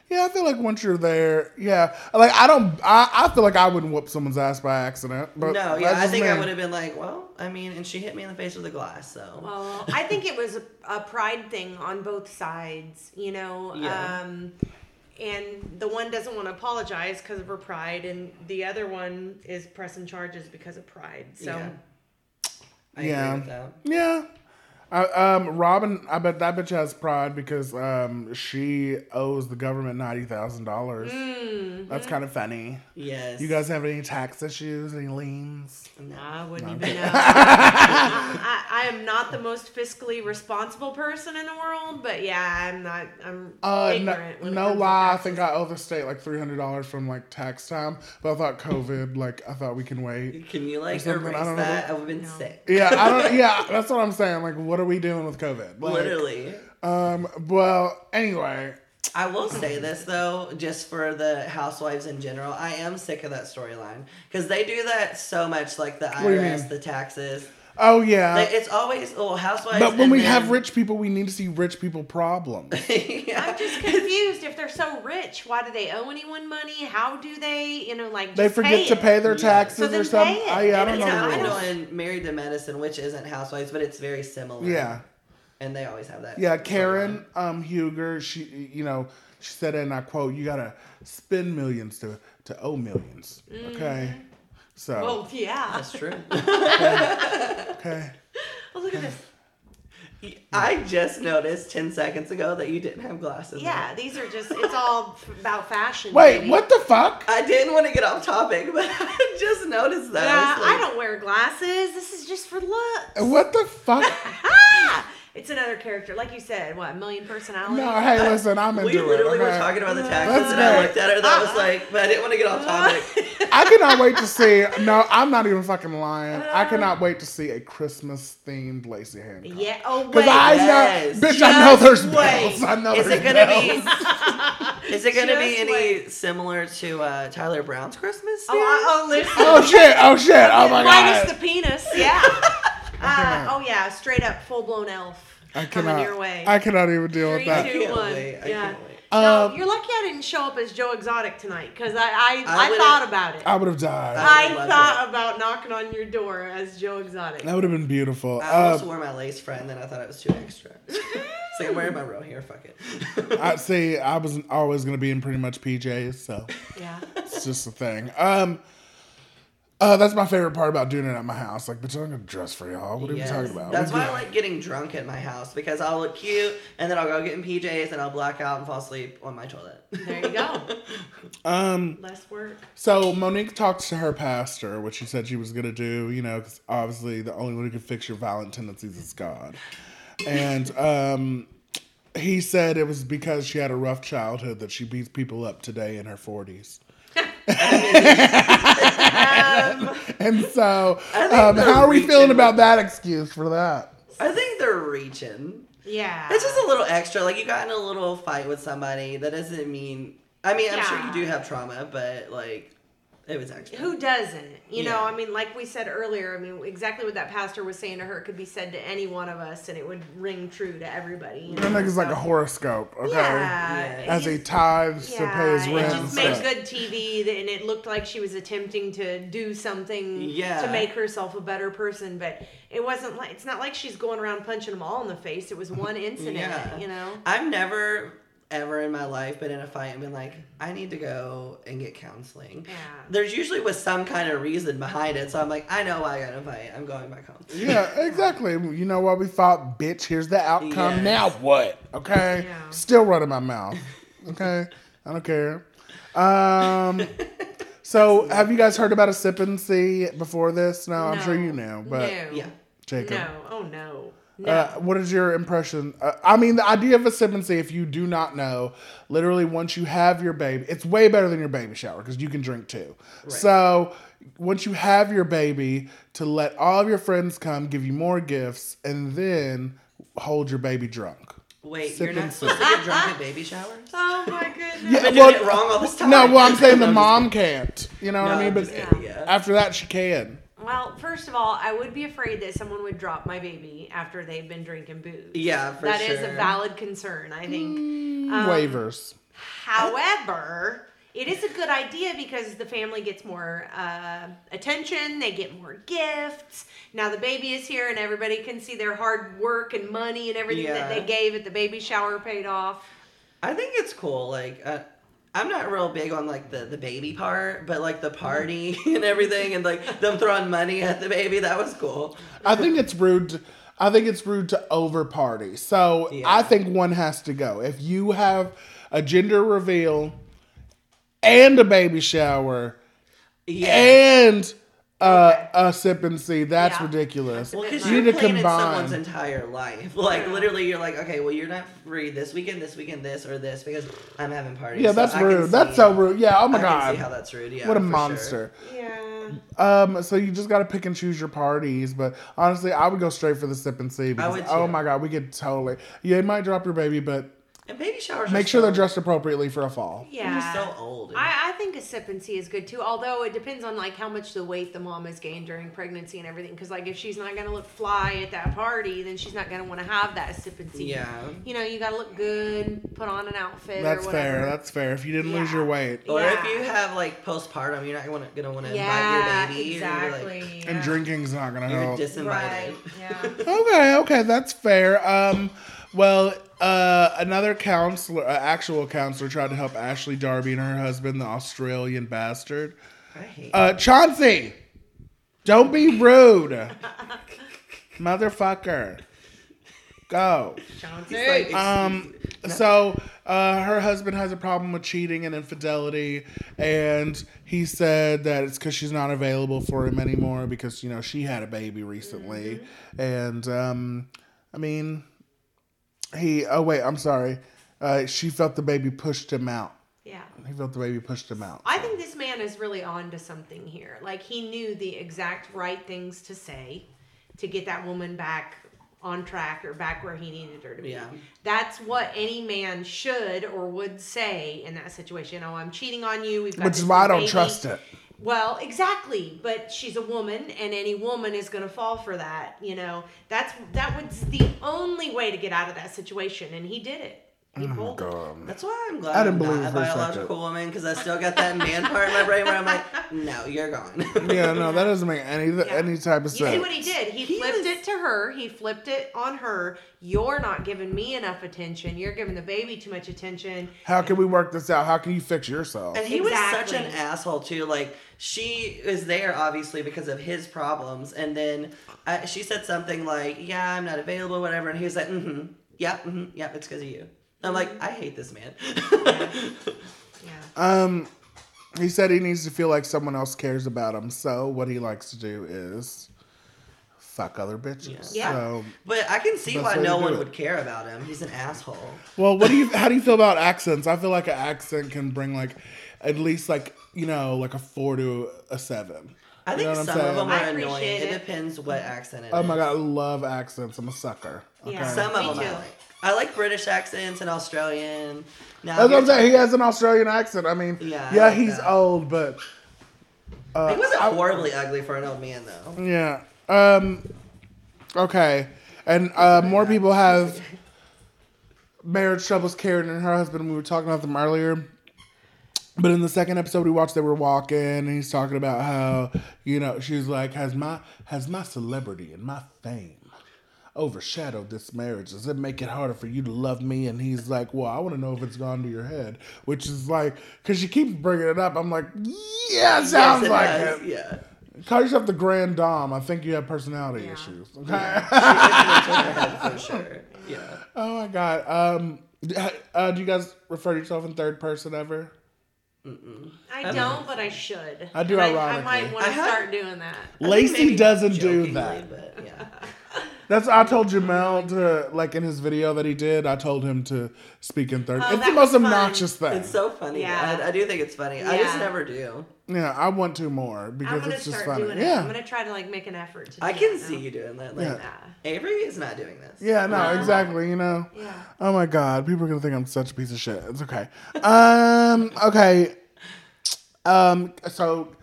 yeah, I feel like once you're there, yeah, like I don't, I, I feel like I wouldn't whoop someone's ass by accident. But no, yeah, I just think I would have been like, well, I mean, and she hit me in the face with a glass, so. Well, I think it was a, a pride thing on both sides, you know. Yeah. Um, and the one doesn't want to apologize because of her pride, and the other one is pressing charges because of pride. So, Yeah. I Yeah. agree with that. Yeah. I, um, Robyn, I bet that bitch has pride because um, she owes the government ninety thousand dollars. Mm-hmm. That's kind of funny. Yes. You guys have any tax issues? Any liens? No, I wouldn't even know. I, I am not the most fiscally responsible person in the world, but yeah, I'm not. I'm Uh, no, ignorant. when it no comes to lie. I think I owe the state like three hundred dollars from like tax time, but I thought COVID. Like I thought we can wait. Can you like something, I erase don't know. that? I've been No. sick. Yeah, I don't. Yeah, that's what I'm saying. Like, what are we doing with COVID? Like, Literally. Um. Well, anyway. I will say this though, just for the housewives in general, I am sick of that storyline because they do that so much, like the IRS, the taxes. Oh yeah. Like, it's always oh housewives. but when we then- have rich people, we need to see rich people problems. yeah. I'm just confused. If they're so rich, why do they owe anyone money? How do they, you know, like They just forget to it? pay their Yeah. taxes So or something. pay it. I, yeah, I And don't know I the happened rules. on Married to Medicine, which isn't Housewives, but it's very similar. Yeah. And they always have that. Yeah. Karen um, Huger, she, you know, she said, and I quote, "You gotta spend millions to to owe millions. Okay, so Well, yeah. That's true. okay, Oh, look at this. I just noticed 10 seconds ago that you didn't have glasses. on. Yeah, these are just, it's all about fashion. Wait, baby. what the fuck? I didn't want to get off topic, but I just noticed that. Yeah, I, like, I don't wear glasses. This is just for looks. What the fuck? It's another character. Like you said, what, a million personalities? No, hey, listen, I'm into We it. We literally were okay? talking about the That's taxes, and I great. looked at her, and I was like, but I didn't want to get off topic. I cannot wait to see. No, I'm not even fucking lying. I cannot wait to see a Christmas themed Lacey Hancock. Yeah, oh, Because. I Yes. know, bitch, I know there's Just wait. bells. I know Is there's it gonna bells. be? Is it gonna be any wait. similar to uh, Tyler Brown's Christmas? Oh, I, oh, listen. Oh shit! Oh shit! Oh my god! Minus the penis, yeah. Uh, oh, yeah, straight up full blown elf. I coming cannot. your way. I cannot even deal with Three, that. I two, can't one. wait. I Yeah. can't wait. No, Um, you're lucky I didn't show up as Joe Exotic tonight because I I, I I, thought about it. I would have died. I- I would've loved thought about knocking on your door as Joe Exotic. that would have been beautiful. I almost Uh, wore my lace front, and then I thought it was too extra. so I'm wearing my real hair. Fuck it. I see. I was always gonna be in pretty much PJs, so Yeah. it's just a thing. Um, uh, that's my favorite part about doing it at my house. Like, bitch, I'm gonna dress for y'all. What are Yes. you talking about? That's We why I like getting drunk at my house because I'll look cute and then I'll go get in PJs and I'll black out and fall asleep on my toilet. There you go. Um, Less work. so Monique talked to her pastor, which she said she was gonna do. You know, because obviously the only one who can fix your violent tendencies is God, and um. He said it was because she had a rough childhood that she beats people up today in her 40s. and so, um, how are we feeling about that excuse for that? I think they're reaching. Yeah. It's just a little extra. Like you got in a little fight with somebody. That doesn't mean. I mean, I'm sure you do have trauma, but like, it was extra. Who doesn't? You know, I mean, like we said earlier, I mean, exactly what that pastor was saying to her could be said to any one of us, and it would ring true to everybody. You That know? nigga's like a horoscope, okay? Yeah. Yeah. As he just- tithes to pay his rent. it just made stuff. good TV, and it looked like she was attempting to do something Yeah. to make herself a better person. But it wasn't like it's not like she's going around punching them all in the face. It was one incident, Yeah. you know. I've never ever in my life been in a fight and been like, I need to go and get counseling. Yeah. There's usually was some kind of reason behind it, so I'm like, I know why I got in a fight. I'm going back home. Yeah, exactly. You know what we thought, bitch? Here's the outcome. Yes. Now what? Okay. Yeah. Still running my mouth. Okay. I don't care. Um. So, have you guys heard about a sip and see before this? No, I'm sure you know, but no. Yeah. Jacob. No. Oh no. No. Uh, what is your impression? Uh, I mean, the idea of a sip and see, if you do not know, literally once you have your baby, it's way better than your baby shower because you can drink too. So once you have your baby, to let all of your friends come, give you more gifts, and then hold your baby drunk. Wait, Sip you're not and supposed to get drunk at baby showers? oh my goodness. Yeah, I've been doing it wrong all this time. No, well, I'm saying the mom can't. You know No, what I mean? But just yeah. after that, she can. Well, first of all, I would be afraid that someone would drop my baby after they've been drinking booze. Yeah, for That sure. is a valid concern, I think. Mm, Um, Waivers. However, it is a good idea because the family gets more uh, attention, they get more gifts. Now the baby is here, and everybody can see their hard work and money and everything that they gave at the baby shower paid off. I think it's cool. Like, uh, I'm not real big on like the the baby part, but like the mm-hmm. party and everything, and like them throwing money at the baby. That was cool. I think it's rude. To, I think it's rude to over party. So Yeah. I think one has to go. If you have a gender reveal and a baby shower Yeah. and uh, a sip and see, that's Yeah. ridiculous. Well, because you you're need to planning combine. someone's entire life. Like literally, you're like, okay, well, you're not free this weekend, this weekend, this or this because I'm having parties. yeah, that's I can rude. That's see- so rude. Yeah. Oh my I can see how god. that's rude. Yeah, What a for sure. monster. Yeah. Um, so you just got to pick and choose your parties. But honestly, I would go straight for the sip and see because would oh my god, we could totally. Yeah, you might drop your baby, but And baby showers. make are sure so, they're dressed appropriately for a fall. Yeah. You're so old. I, I think a sip and see is good too. Although it depends on like how much the weight the mom has gained during pregnancy and everything. Because like if she's not gonna look fly at that party, then she's not gonna want to have that sip and see. Yeah. You know, you gotta look good, put on an outfit That's or whatever. fair. That's fair. If you didn't lose your weight Or Yeah. if you have like postpartum, you're not gonna, gonna want to yeah, invite your baby. exactly. Or you're, and drinking's not gonna like, you're help. disinvited. Right. Yeah. Okay, okay, that's fair. Um, well, uh, another counselor, uh, actual counselor, tried to help Ashley Darby and her husband, the Australian bastard. I hate. Uh, Chauncey, don't be rude, motherfucker. go. Chauncey. Um, so uh, her husband has a problem with cheating and infidelity, and he said that it's because she's not available for him anymore because you know she had a baby recently, and um, I mean, he. Oh wait, I'm sorry. Uh, she felt the baby pushed him out. yeah. He felt the baby pushed him out. I think this man is really on to something here. Like he knew the exact right things to say to get that woman back on track or back where he needed her to be. Yeah. That's what any man should or would say in that situation. Oh, I'm cheating on you. We've got Which is why I don't baby. trust it. Well, exactly, but she's a woman, and any woman is going to fall for that. You know, that's that was the only way to get out of that situation, and he did it. He Oh. God. That's why I'm glad I I didn't am believe not a for second. biological woman because I still got that man part in my brain where I'm like, no, you're gone. Yeah, no, that doesn't make any Yeah. any type of You see what he did? He, He flipped was- it to her. He flipped it on her. You're not giving me enough attention. You're giving the baby too much attention. How can we work this out? How can you fix yourself? And he was such an asshole too. Like she is there obviously because of his problems, and then uh, she said something like, "Yeah, I'm not available, whatever," and he was like, "Mm-hmm, yeah, mm-hmm, yeah, it's because of you." I'm like, I hate this man. Yeah. Um, he said he needs to feel like someone else cares about him. So what he likes to do is fuck other bitches. Yeah. So, but I can see why no one it. would care about him. He's an asshole. well, what do you? How do you feel about accents? I feel like an accent can bring like at least like you know like a four to a seven. I You think know what I'm some of them I are annoying. appreciate It it. depends what accent it is. Oh my god, I love accents. I'm a sucker. Okay. Yeah. Some of Me them I like. I like British accents and Australian. Now, That's what I'm saying. He has an Australian accent. I mean, Yeah, yeah, like he's that. old, but uh, He wasn't I- horribly ugly for an old man though. Yeah. Um. Okay. And uh, more people have marriage troubles. Karen and her husband. We were talking about them earlier. But in the second episode we watched, they were walking, and he's talking about how you know she's like, has my has my celebrity and my fame overshadowed this marriage? Does it make it harder for you to love me? And he's like, well, I want to know if it's gone to your head, which is like, because she keeps bringing it up. I'm like, yeah, sounds Yes, it like does, it. Yeah. Call yourself the Grand Dom. I think you have personality Yeah. issues. Okay. for sure. Yeah. oh my god. Um, uh, do you guys refer to yourself in third person ever? I don't, but I should. I do And I, ironically. might want to start doing that. I Lacey doesn't do that. But yeah. That's I told Jamel to like in his video that he did. I told him to speak in third. Oh, it's the most was fun. obnoxious thing. It's so funny. Yeah. I, I do think it's funny. I just never do. yeah, I want to more because it's just funny. it. Yeah. I'm gonna try to like make an effort to. Do I can that see now. you doing that. Like, Yeah. Yeah. Avery is not doing this. Yeah, no, No. exactly. You know. Yeah. Oh my god, people are gonna think I'm such a piece of shit. It's okay. um, okay. Um, so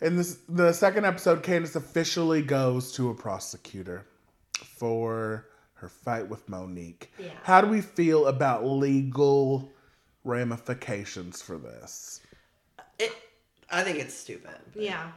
in this the second episode, Candace officially goes to a prosecutor for her fight with Monique. Yeah. How do we feel about legal ramifications for this? It, I think it's stupid. Yeah.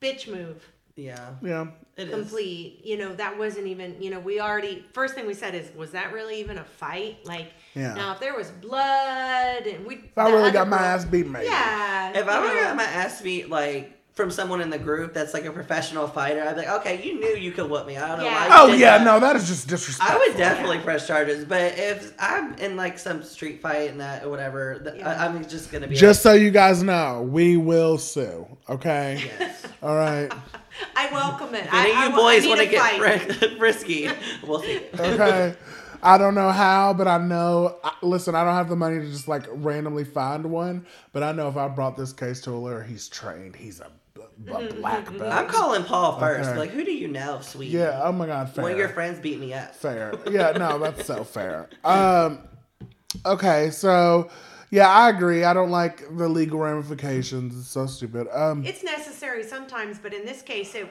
Bitch move. Yeah. Yeah. It is. complete. You know, that wasn't even, you know, we already, first thing we said is, was that really even a fight? Like, Yeah. now if there was blood and we. If I really got my ass beat, maybe. Yeah. If I you would have know, got my ass beat like from someone in the group that's like a professional fighter, I'd be like, okay, you knew you could whoop me. I don't know why. Oh yeah, that. no, that is just disrespectful. I would definitely press charges, but if I'm in like some street fight and that or whatever, th- Yeah. I, I'm just gonna be Just so you guys know, we will sue. Okay. yes. All right. I welcome it. If I, any I of you I boys want to get fight. frisky, we'll see. Okay. I don't know how, but I know. I, listen, I don't have the money to just like randomly find one, but I know if I brought this case to a lawyer, he's trained. He's a, b- a black belt. I'm calling Paul first. Okay. Like, who do you know, sweetie? Yeah. Oh my God. Fair. One of your friends beat me up. fair. Yeah. No, that's so fair. Um. Okay. So. Yeah, I agree. I don't like the legal ramifications. It's so stupid. Um. It's necessary sometimes, but in this case, it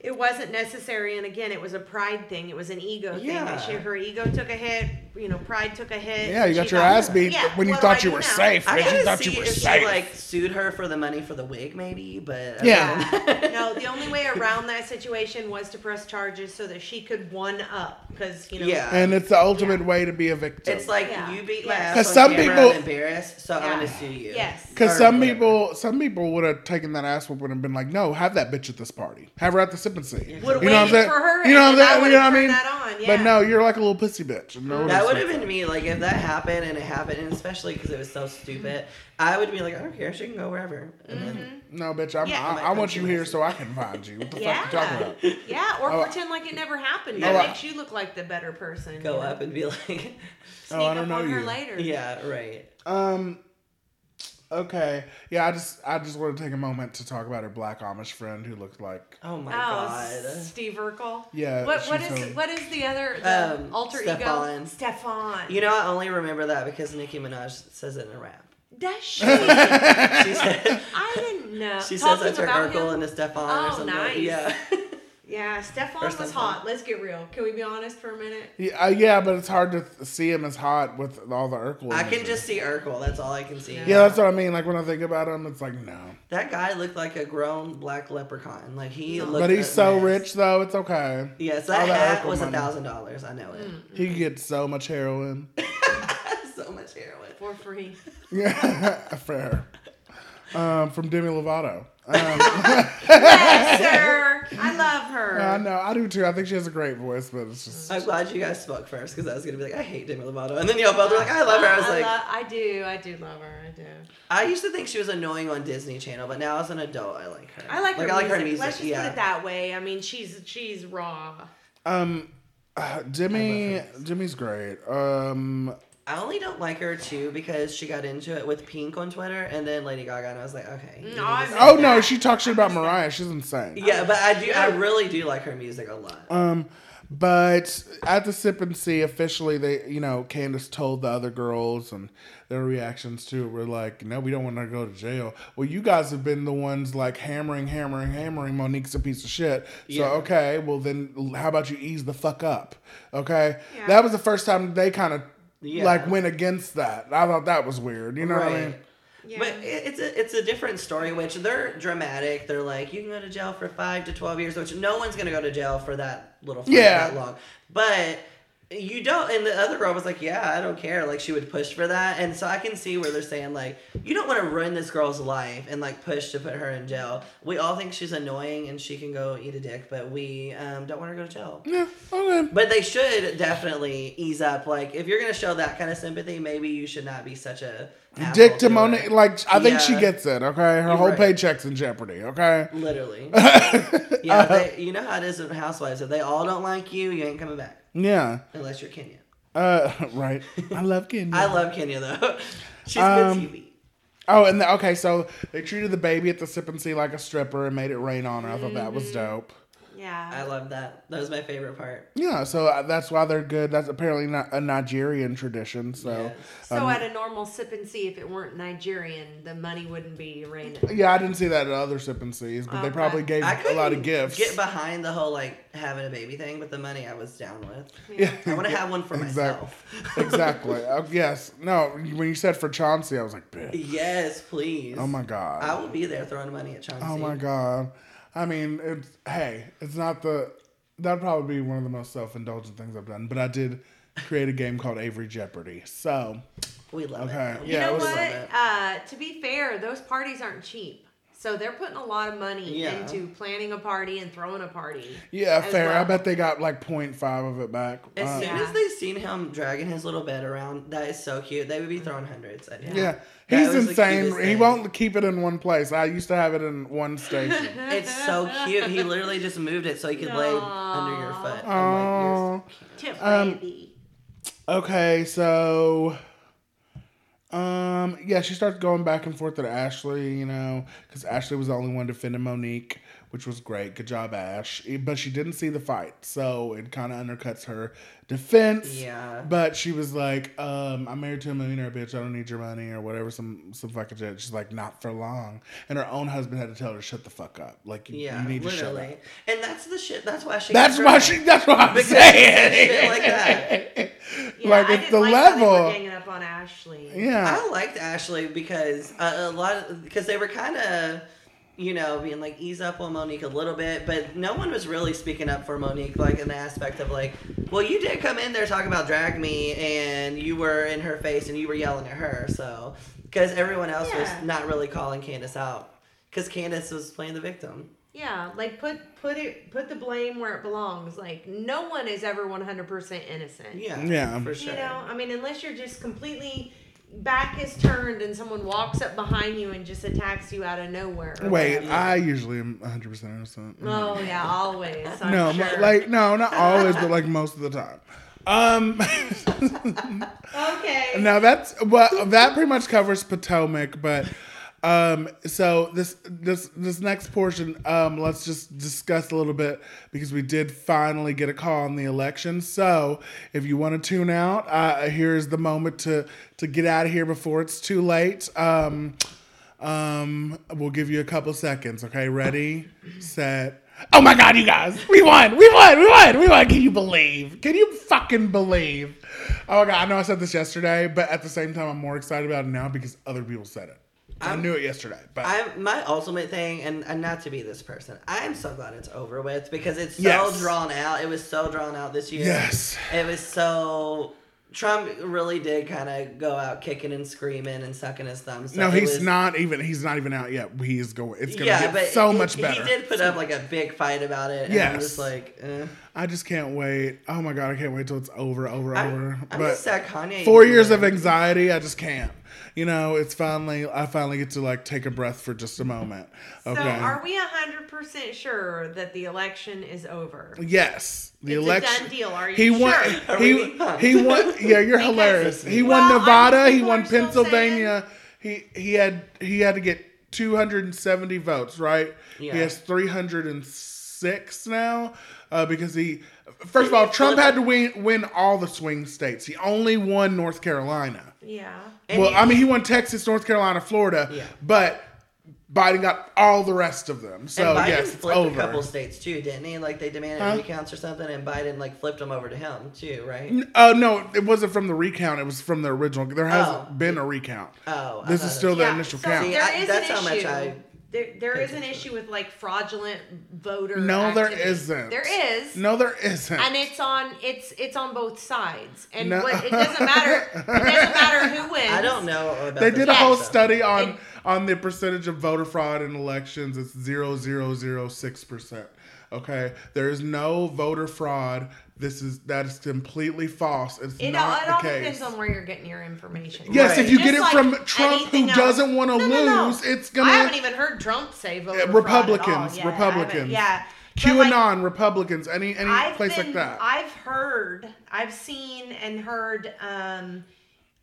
it wasn't necessary. And again, it was a pride thing. It was an ego thing. Yeah. That she, her ego took a hit. You know, pride took a hit. yeah, you got your thought- ass beat Yeah, when you what do I thought you were now? safe. I Because you gotta thought see you were if safe. she like sued her for the money for the wig, maybe. But Yeah. Yeah. no, the only way around that situation was to press charges so that she could one up because you know. Yeah. and it's the ultimate Yeah. way to be a victim. It's like Yeah. you beat last Yeah. ass 'Cause on some people- I'm embarrassed, so I'm gonna sue you. Yes. Because some whatever. people, some people would have taken that ass whooping and been like, "No, have that bitch at this party. Have her at the sipping scene." Would have You know what I'm waited saying? for her. You know what I'm and then I saying? You know what I mean? That on. yeah. But no, you're like a little pussy bitch. and no That would have been me. Like if that happened and it happened, and especially because it was so stupid, I would be like, I don't care. She can go wherever. And then No, bitch. I'm, Yeah. I, I want you here so I can find you. What the fuck you talking about? Yeah, or I- pretend like it never happened. Oh, That I- makes you look like the better person. go you know? up and be like, Sneak Oh, I don't up know on her later. yeah, right. Um. Okay. Yeah. I just I just want to take a moment to talk about her black Amish friend who looked like Oh my Oh, god. Steve Urkel. yeah. What what she's is so- what is the other the Um, alter Stefan. ego? Stefan. You know, I only remember that because Nicki Minaj says it in a rap. Does she? She said, I didn't know. she says that's her about Urkel him? and a Stefan Oh, or something. nice. Yeah. Yeah, Stefan was something. hot. Let's get real. Can we be honest for a minute? Yeah, uh, yeah, but it's hard to th- see him as hot with all the Urkel. I can images. just see Urkel. That's all I can see. Yeah, that's what I mean. Like when I think about him, it's like no. That guy looked like a grown black leprechaun. Like he looked. But he's so mess. rich though. It's okay. Yes, All that that hat Urkel was a thousand dollars. I know it. He gets so much heroin. so much heroin. For free. Yeah, fair. Um, from Demi Lovato. Um, yes, sir. I love her. I know, I do too. I think she has a great voice, but it's just I'm glad you guys spoke first because I was gonna be like, I hate Demi Lovato, and then y'all both were like, I love her. I was like, lo- I do. I do love her. I do. I used to think she was annoying on Disney Channel, but now as an adult, I like her. I like her, I like music. her music. Let's just yeah. put it that way. I mean, she's she's raw. um, uh, Demi. Demi's great. Um, I only don't like her too because she got into it with Pink on Twitter, and then Lady Gaga, and I was like, okay. No, need I to- oh no, she talks shit about Mariah. She's insane. yeah, but I do. I really do like her music a lot. Um, but at the sip and see, officially, they, you know, Candace told the other girls, and their reactions to it were like, "No, we don't want her to go to jail." Well, you guys have been the ones like hammering, hammering, hammering. Monique's a piece of shit. So Yeah. okay, well then, how about you ease the fuck up? Okay, Yeah. that was the first time they kind of Yeah. like went against that. I thought that was weird. You know what I mean? Yeah. But it's a it's a different story, which they're dramatic. They're like, you can go to jail for five to twelve years, which no one's gonna go to jail for that little Yeah. that long. But you don't. And the other girl was like, yeah, I don't care. Like she would push for that, and so I can see where they're saying like, you don't want to ruin this girl's life and like push to put her in jail. We all think she's annoying and she can go eat a dick, but we um, don't want her to go to jail. Yeah. Okay. But they should definitely ease up. Like, if you're gonna show that kind of sympathy, maybe you should not be such a Dick to. Monique, like I think she gets it. Okay, her You're whole right. paycheck's in jeopardy. Okay. Literally. yeah, they, you know how it is with housewives. If they all don't like you, you ain't coming back Yeah. unless you're Kenya. Uh, right. I love Kenya. I love Kenya though. She's Um, good TV. Oh, and the, okay, so they treated the baby at the sip and see like a stripper and made it rain on her. I thought that Mm-hmm. was dope. Yeah. I love that. That was my favorite part. Yeah, so uh, that's why they're good. That's apparently not a Nigerian tradition. So Yes. so um, at a normal sip and see, if it weren't Nigerian, the money wouldn't be raining. yeah, I didn't see that at other sip and sees, but they probably gave a lot of gifts. get behind the whole like having a baby thing, but the money I was down with. yeah, I want to have one for Exact- myself. exactly. Uh, yes. No. When you said for Chauncey, I was like, bitch. yes, please. Oh my god. I will be there throwing money at Chauncey. Oh my god. I mean, it's hey, it's not the that'd probably be one of the most self indulgent things I've done. But I did create a game called Avery Jeopardy. So We love Okay, it. You Yeah, know what? Uh, to be fair, those parties aren't cheap. So they're putting a lot of money Yeah. into planning a party and throwing a party. yeah, as fair. I bet they got like 0.5 of it back. As Uh, soon Yeah. as they seen him dragging his little bed around, that is so cute. They would be throwing hundreds at him. yeah, That he's insane. He thing. won't keep it in one place. I used to have it in one station. It's so cute. He literally just moved it so he could lay under your foot. I'm like, Oh, Tip Um, baby. okay. So, um, yeah, she starts going back and forth with Ashley. You know, because Ashley was the only one defending Monique, which was great. Good job, Ash. But she didn't see the fight, so it kind of undercuts her defense. Yeah. But she was like, um, "I'm married to a millionaire, bitch. I don't need your money or whatever." Some some fucking shit. She's like, "Not for long." And her own husband had to tell her to shut the fuck up. Like, you, yeah, you need to shut literally. up. And that's the shit. That's why she. That's why she. That's what I'm saying. like that. Yeah, like I it's the like how they were level. ganging up on Ashley. Yeah. I liked Ashley because uh, a lot of because they were kind of. You know, being like ease up on Monique a little bit, but no one was really speaking up for Monique, like in the aspect of like, well, you did come in there talking about drag me, and you were in her face and you were yelling at her, so because everyone else Yeah. was not really calling Candace out, because Candace was playing the victim. Yeah, like put put it put the blame where it belongs. Like no one is ever one hundred percent innocent. Yeah. Yeah. For sure. You know, I mean, unless you're just completely back is turned and someone walks up behind you and just attacks you out of nowhere. Wait, whatever. I usually am 100 percent innocent. Oh yeah, always. I'm no, sure. like no, not always, but like most of the time. Um, okay. Now that's well, that pretty much covers Potomac, but um, so this this this next portion, um, let's just discuss a little bit because we did finally get a call on the election. So if you want to tune out, uh, here's the moment to to get out of here before it's too late. Um, um, we'll give you a couple seconds. Okay, ready, set. Oh my God, you guys, we won, we won, we won, we won. Can you believe? Can you fucking believe? Oh my God, I know I said this yesterday, but at the same time, I'm more excited about it now because other people said it. I knew it yesterday, but I'm my ultimate thing, and, and not to be this person. I'm so glad it's over with because it's so Yes. drawn out. It was so drawn out this year. yes, It was so. Trump really did kind of go out kicking and screaming and sucking his thumb. So no, he's was- not even. He's not even out yet. He is going. It's gonna Yeah, get so he, much better. He did put up like a big fight about it. And I'm just like, eh. I just can't wait. Oh my God, I can't wait till it's over, over, I, over. I'm but just sad Kanye. four years of anxiety, I just can't. You know, it's finally. I finally get to like take a breath for just a moment. Okay. So are we hundred percent sure that the election is over? Yes, the It's election. done deal. Are you He won. Are He we he won. Yeah, you're hilarious. He Well, won Nevada. He won Pennsylvania. He he had he had to get 270 votes. Right. Yeah. He has 306 now uh, because he. First of all, Trump had to win win all the swing states. He only won North Carolina. Yeah. And well, he- I mean, he won Texas, North Carolina, Florida, Yeah. but Biden got all the rest of them. So and Biden yes, it's flipped over. a couple states too, didn't he? Like they demanded Huh? recounts or something, and Biden like flipped them over to him too, right? Oh no, it wasn't from the recount. It was from the original. There hasn't Oh. been a recount. Oh, I This thought is it- still the Yeah, initial so count. See, There I- is that's an how much issue. I There, there pay is an issue with like fraudulent voter. No, there activity. isn't. There is. No, there isn't. And it's on it's it's on both sides, and No. what, it doesn't matter. It doesn't matter who wins. I don't know about. they did a whole stuff. study on And- on the percentage of voter fraud in elections. It's zero zero zero six percent. Okay, there is no voter fraud. This is that is completely false. It's It all, not it the all case. depends on where you're getting your information. Yes, Right. if you Just get it like from Trump, who else. doesn't want to No, no, no. lose, it's gonna I haven't even heard Trump say voter at all Republicans, yet. Republicans. Yeah. But, like, QAnon, Republicans, any any I've place been, like that. I've heard, I've seen and heard um,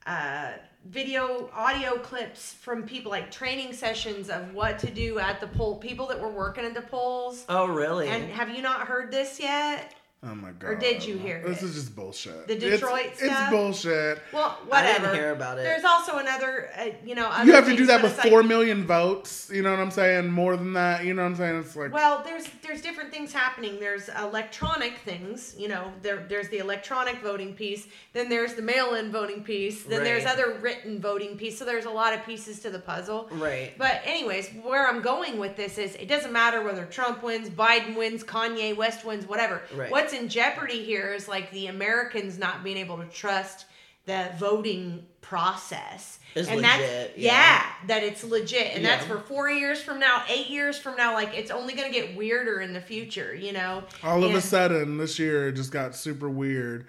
uh, video, audio clips from people like training sessions of what to do at the poll. People that were working at the polls. Oh really? And have you not heard this yet? Oh my god! or did you hear This it? is just bullshit. The It's- Detroit it's, stuff? bullshit. Well, I whatever. didn't hear about it. There's also another, uh, you know, other You have to do that but with it's like- four million votes. You know what I'm saying? More than that. You know what I'm saying? It's like Well, there's there's different things happening. There's electronic things, you know. There there's the electronic voting piece. Then there's the mail-in voting piece. Then there's other written voting piece. So there's a lot of pieces to the puzzle. right. But anyways, where I'm going with this is it doesn't matter whether Trump wins, Biden wins, Kanye West wins, whatever. Right. What's in jeopardy here is like the Americans not being able to trust the voting process. Is and legit, that's yeah. yeah, that it's legit. And that's for four years from now, eight years from now, like it's only gonna get weirder in the future, you know? all of a sudden this year it just got super weird.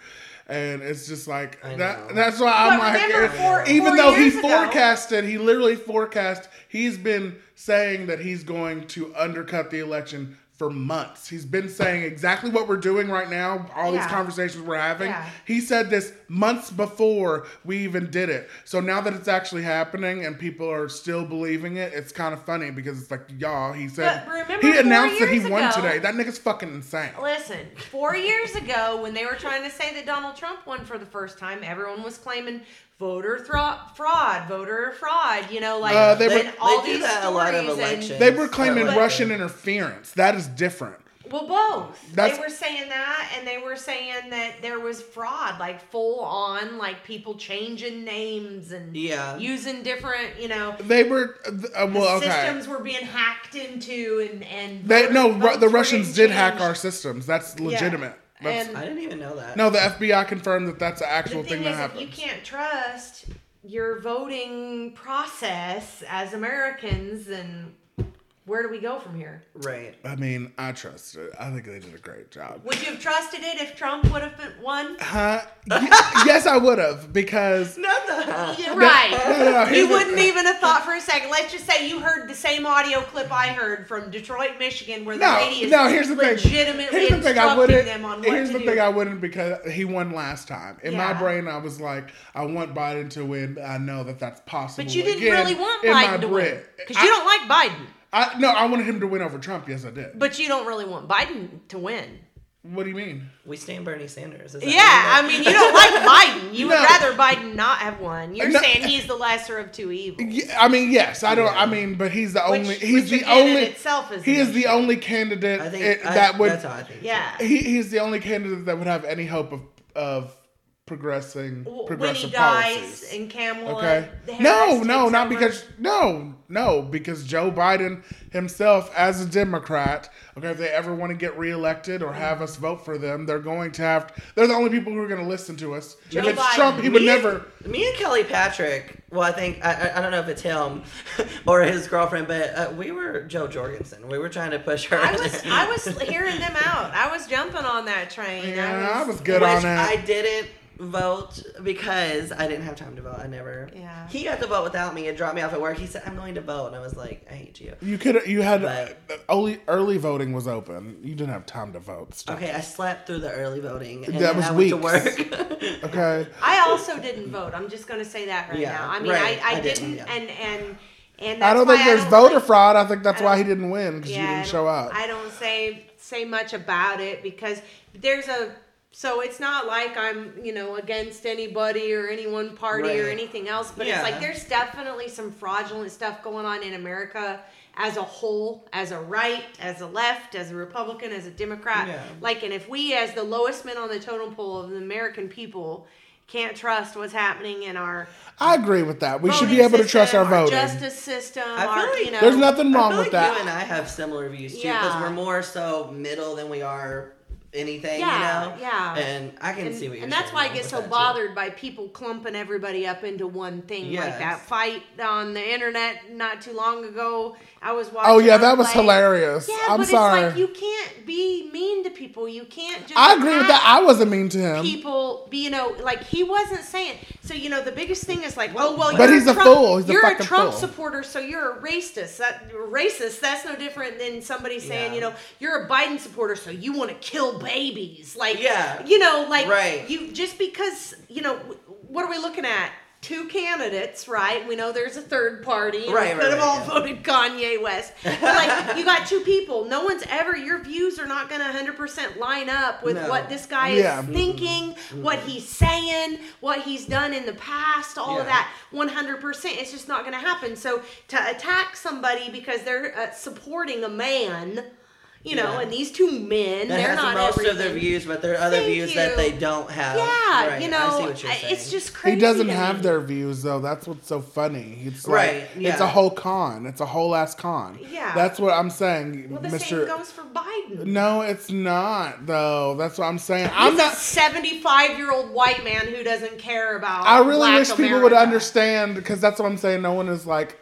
And it's just like that. That's why I'm But like, remember, four- even four though he years ago- forecasted, he literally forecast. He's been saying that he's going to undercut the election for months. He's been saying exactly what we're doing right now. All these conversations we're having. Yeah. He said this months before we even did it. So now that it's actually happening and people are still believing it, it's kind of funny because it's like, y'all. He said he announced that he years won today. That nigga's fucking insane. Listen, four years ago, when they were trying to say that Donald Trump won for the first time, everyone was claiming voter thro- fraud, voter fraud. You know, like Uh, they were- all they these that a lot of stories and- They were claiming Or like Russian interference. That is different. Well, both. That's- they were saying that, and they were saying that there was fraud, like full on, like people changing names and Yeah. using different, you know, They were uh, well, okay. systems were being hacked into, and and They no, Ru- the Russians did hack our systems. That's legitimate. That's, And- I didn't even know that. no, the FBI confirmed that that's an The actual thing thing that is, if happened. you can't trust your voting process as Americans, then where do we go from here? Right. I mean, I trust it. I think they did a great job. Would you have trusted it if Trump would have been won? Huh? Yes, I would have because Not the huh. Yeah, no, right. no, you wouldn't even have thought for a second. Let's just say you heard the same audio clip I heard from Detroit, Michigan, where the No, lady is no. Here's the thing. Here's the thing. I instructing wouldn't. them on what Here's to the do. thing. I wouldn't because he won last time. In my brain, I was like, I want Biden to win. I know that that's possible. but you didn't again really want in my Biden to win brain. because you don't like Biden. I, no, I wanted him to win over Trump. Yes, I did. But you don't really want Biden to win. what do you mean? We stand Bernie Sanders. Is that Yeah, I mean, you don't like Biden. You would rather Biden not have won. You're No. saying he's the lesser of two evils. Yeah, I mean, yes, I don't. Yeah. I mean, but he's the only. which He's the again only. itself is He an is the only candidate I think it- I- that would. That's how I think. Yeah. He, he's the only candidate that would have any hope of of progressing W- when progressive he dies policies. in Kamala. Okay. Harris No, no, not over. because no, no, because Joe Biden himself, as a Democrat, okay, if they ever want to get reelected or have us vote for them, they're going to have. They're the only people who are going to listen to us. Joe if it's Biden. Trump, he would Me and- never. Me and Kelly Patrick. Well, I think I, I- I don't know if it's him or his girlfriend, but uh, we were Jo Jorgensen. We were trying to push her. I was. I was hearing them out. I was jumping on that train. Yeah, I I was, was good Which on that. I didn't vote because I didn't have time to vote. I never. Yeah. He got to vote without me and dropped me off at work. He said, "I'm going to vote," and I was like, "I hate you." You could. You had But- uh, only early voting was open. You didn't have time to vote. Stop. Okay, I slept through the early voting. And That then was I went to weeks. work. Okay. I also didn't vote. I'm just going to say that right Yeah, now. I mean, right. I, I, I didn't, didn't, yeah. and and and I don't think there's don't voter like- fraud. I think that's I why he didn't win because you didn't don't- show up. I don't say say much about it because there's a so it's not like I'm you know against anybody or any one party or anything else, but Yeah. it's like there's definitely some fraudulent stuff going on in America as a whole, as a right, as a left, as a Republican, as a Democrat. Yeah. Like, and if we, as the lowest men on the totem pole of the American people, can't trust what's happening in our I agree with that. We should be able to trust system, our voting. justice system, I feel our, like you know, There's nothing I wrong feel with like that. you and I have similar views too, because Yeah. we're more so middle than we are anything, Yeah, you know. yeah. And I can and, see what you're and that's why I get so that, too. bothered by people clumping everybody up into one thing like that fight on the internet not too long ago. I was oh, watching. Oh yeah, that was play- hilarious. Yeah, I'm but sorry. it's like you can't be mean to people. You can't just. I agree with that. I wasn't mean to him. People, be you know, like he wasn't saying. So you know, the biggest thing is like, oh well, But you're he's a Trump, fool. He's a you're fucking Trump fool. supporter, so you're a racist. That racist. That's no different than somebody saying, Yeah. you know, you're a Biden supporter, so you want to kill babies. Like, Yeah. you know, like Right. you just because you know, what are we looking at? Two candidates, right? We know there's a third party. Right, we could right, have all right, yeah. voted Kanye West. But like, you got two people. No one's ever. Your views are not going to 100% line up with No. what this guy Yeah. is thinking, what he's saying, what he's done in the past, all of that. 100%. It's just not going to happen. So to attack somebody because they're uh, supporting a man, you know, Yeah. and these two men, That they're has not most of their views, but there are other Thank views that they don't have. Yeah, Right, you I know, see what you're saying. it's just crazy. he doesn't have their views though. That's what's so funny. It's like, Right, It's a whole con. It's a whole ass con. Yeah. That's what I'm saying, Well, the Mr. same goes for Biden. No, it's not though. That's what I'm saying. I'm He's a not. 75 year old white man who doesn't care about. I really black wish people would understand because that's what I'm saying. No one is like,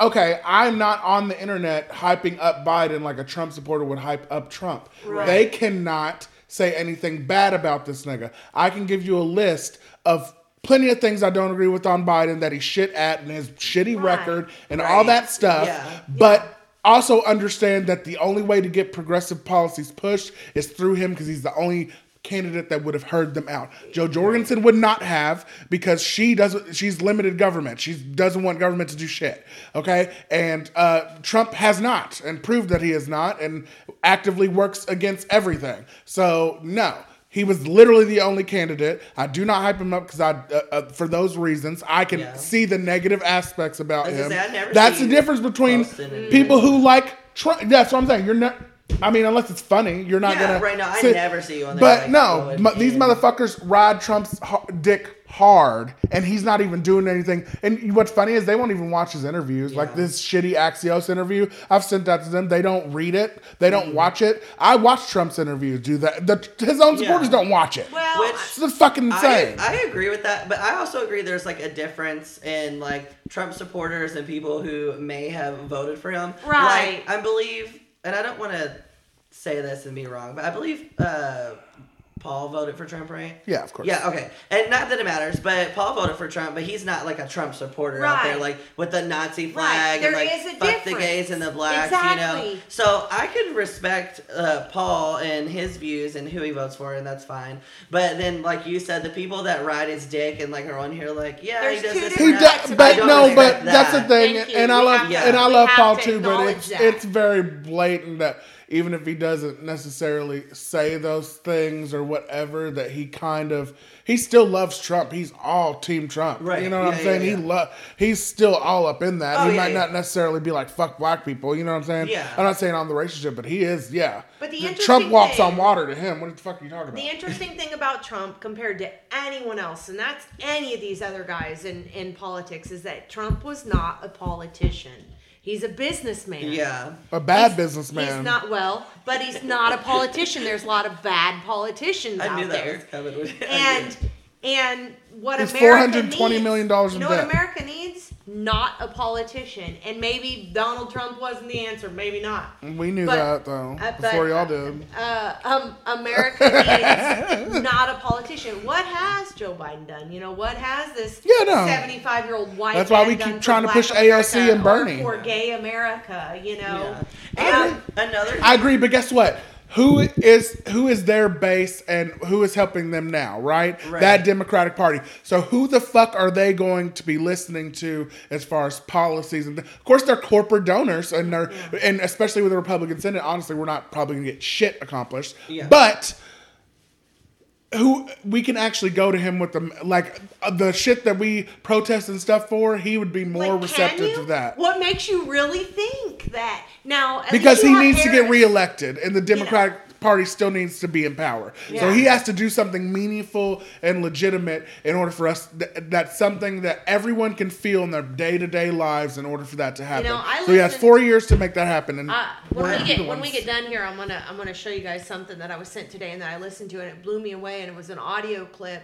okay, I'm not on the internet hyping up Biden like a Trump supporter would hype up Trump. Right. They cannot say anything bad about this nigga. I can give you a list of plenty of things I don't agree with on Biden that he shit at and his shitty Right. record and all that stuff. Yeah. But also understand that the only way to get progressive policies pushed is through him because he's the only candidate that would have heard them out. Jo Jorgensen would not have because she doesn't she's limited government. She doesn't want government to do shit. Okay? And uh, Trump has not and proved that he is not and actively works against everything. So no. He was literally the only candidate. I do not hype him up because I, uh, uh, for those reasons, I can Yeah. see the negative aspects about him. say, That's the difference between people who like Trump. That's what I'm saying. You're not. I mean, unless it's funny, you're not Yeah, gonna. right now, I never see you on there, But no, going mu- these motherfuckers ride Trump's ho- dick hard and he's not even doing anything. And what's funny is they won't even watch his interviews. Like this shitty Axios interview, I've sent that to them. They don't read it. They Mm-hmm. don't watch it. I watch Trump's interviews. Do that. The, his own supporters Yeah. don't watch it. Well, Which- It's just fucking I, insane. I agree with that, but I also agree there's like a difference in like Trump supporters and people who may have voted for him. Right. Like, I believe, and I don't want to say this and be wrong, but I believe uh, Paul voted for Trump, right? yeah, of course. Yeah, okay. And not that it matters, but Paul voted for Trump, but he's not like a Trump supporter out there, like with the Nazi Right. flag There and like is a fuck the gays and the blacks, you know. So I can respect uh, Paul and his views and who he votes for, and that's fine. But then, like you said, the people that ride his dick and like are on here, like, yeah, There's he does this. He and different that. does, but no, respect but that's the that. thing, Thank you. and I love and I love Paul to too, but it's that. it's very blatant that even if he doesn't necessarily say those things or whatever, that he kind of he still loves Trump. He's all Team Trump, Right. You know what Yeah, I'm saying? yeah, He yeah. love he's still all up in that. Oh, he might not necessarily be like fuck black people. You know what I'm saying? Yeah. I'm not saying on the relationship, but he is. Yeah. But the Trump walks thing- on water to him. What the fuck are you talking about? The interesting thing about Trump compared to anyone else, and that's any of these other guys in, in politics, is that Trump was not a politician. He's a businessman. Yeah. a bad He's- businessman. He's not well, but he's not a politician. There's a lot of bad politicians I out knew that there. was coming. and and what He's America $420 needs, million in you know debt. what America needs? Not a politician. And maybe Donald Trump wasn't the answer. Maybe not. we knew but- that though Uh, but, before y'all did. Uh, um, America needs not a politician. What has Joe Biden done? You know, what has this Yeah, no. 75 year old white That's why we keep trying to push AOC America and or Bernie. For gay America, you know. Yeah. Um, And another. I agree, but guess what? Who is who is their base and who is helping them now, right? Right. That Democratic Party. So who the fuck are they going to be listening to as far as policies and of course they're corporate donors and they're and especially with the Republican Senate, honestly, we're not probably gonna get shit accomplished. Yeah. But who we can actually go to him with the like uh, the shit that we protest and stuff for, he would be more like, receptive to that. What makes you really think that? Now, because he needs to get reelected and the democratic party still needs to be in power. So he has to do something meaningful and legitimate in order for us th- that's something that everyone can feel in their day-to-day lives in order for that to happen. know, I so he has four years to make that happen and Uh, when we get when we get done here, I'm gonna I'm gonna show you guys something that I was sent today and that I listened to and it blew me away and it was an audio clip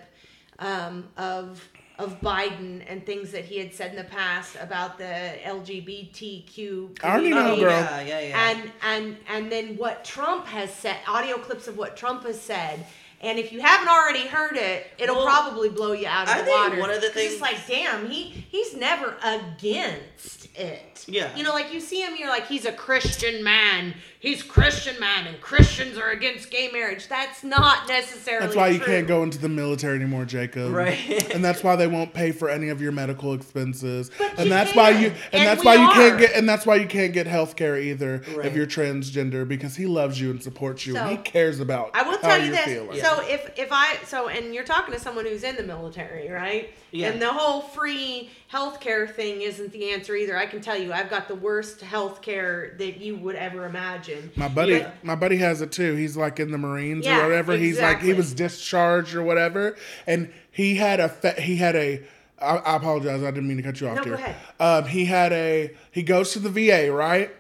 um, of of Biden and things that he had said in the past about the LGBTQ I already know, community. girl. Yeah, yeah, yeah. and and and then what Trump has said, audio clips of what Trump has said. And if you haven't already heard it, it'll Well, probably blow you out of I the think water. one of the 'Cause it's things- like, damn, he he's never against it. Yeah. You know, like you see him, you're like, he's a Christian man. He's Christian man, and Christians are against gay marriage. That's not necessarily. that's why you can't go into the military anymore jacob Right. and that's why they won't pay for any of your medical expenses But and you that's why you can. and, And that's we why you can't get and that's why you can't get health care either Right. if you're transgender because he loves you and supports you and he cares about I will tell you you're this. feeling. So if if I so and you're talking to someone who's in the military, right? Yeah. And the whole free healthcare thing isn't the answer either. I can tell you, I've got the worst health care that you would ever imagine. My buddy, But- my buddy has it too. He's like in the Marines Yeah, or whatever. He's like he was discharged or whatever, and he had a fe- he had a. I, I apologize. I didn't mean to cut you off No, here. Um, he had a. He goes to the VA right,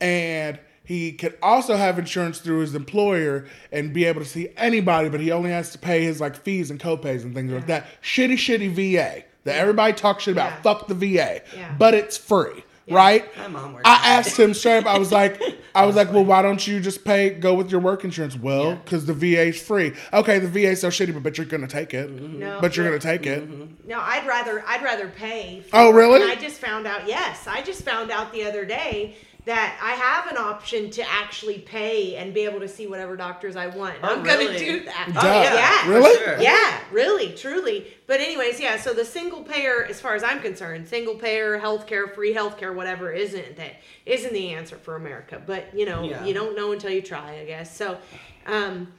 and he could also have insurance through his employer and be able to see anybody, but he only has to pay his like fees and copays and things like that. Shitty, shitty VA that everybody talks shit about. Yeah. Fuck the VA, Yeah. but it's free. Right, My mom works I there. asked him straight up. I was like, I was like, well, why don't you just pay, go with your work insurance? Well, Yeah. because the VA's free. Okay, the VA's so shitty, but, but you're gonna take it. Mm-hmm. No. But you're gonna take it. Mm-hmm. No, I'd rather I'd rather pay. Oh, for, Oh, really? And I just found out. Yes, I just found out the other day that I have an option to actually pay and be able to see whatever doctors I want. Oh, I'm gonna do that. Oh, Duh. yeah. Really? sure. Yeah, really, truly. But anyways, yeah. So the single payer, as far as I'm concerned, single payer healthcare, free healthcare, whatever, isn't that isn't the answer for America. But you know, Yeah. you don't know until you try, I guess. So, um,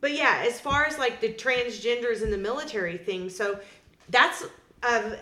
but yeah, as far as like the transgenders in the military thing, so that's a,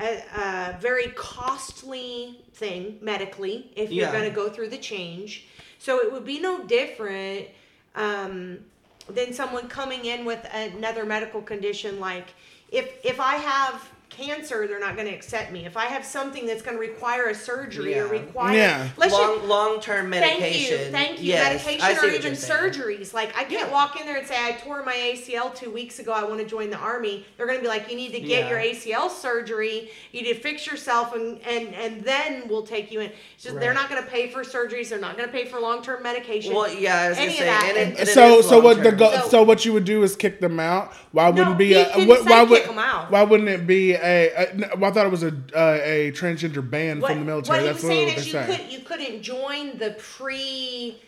a, a very costly thing medically if you're Yeah. going to go through the change. So it would be no different. Um, than someone coming in with another medical condition like if if I have cancer, they're not going to accept me. If I have something that's going to require a surgery or require Yeah. let's just- long long term medication. Thank you, thank you. Yes, Medication or even surgeries. Like I can't Yeah. walk in there and say I tore my ACL two weeks ago. I want to join the army. They're going to be like, you need to get Yeah. your ACL surgery. You need to fix yourself, and and and then we'll take you in. It's just they're not going to pay for surgeries. They're not going to pay for long term medication. Well, yeah, I was Any gonna of say, that. and it, and so so what the go, So- so what you would do is kick them out. Why wouldn't be a what, say why kick would 'em out. why wouldn't it be a, a no, well, I thought it was a uh, a transgender ban what, from the military. What he That's was saying what is they're you saying. could you couldn't join the pre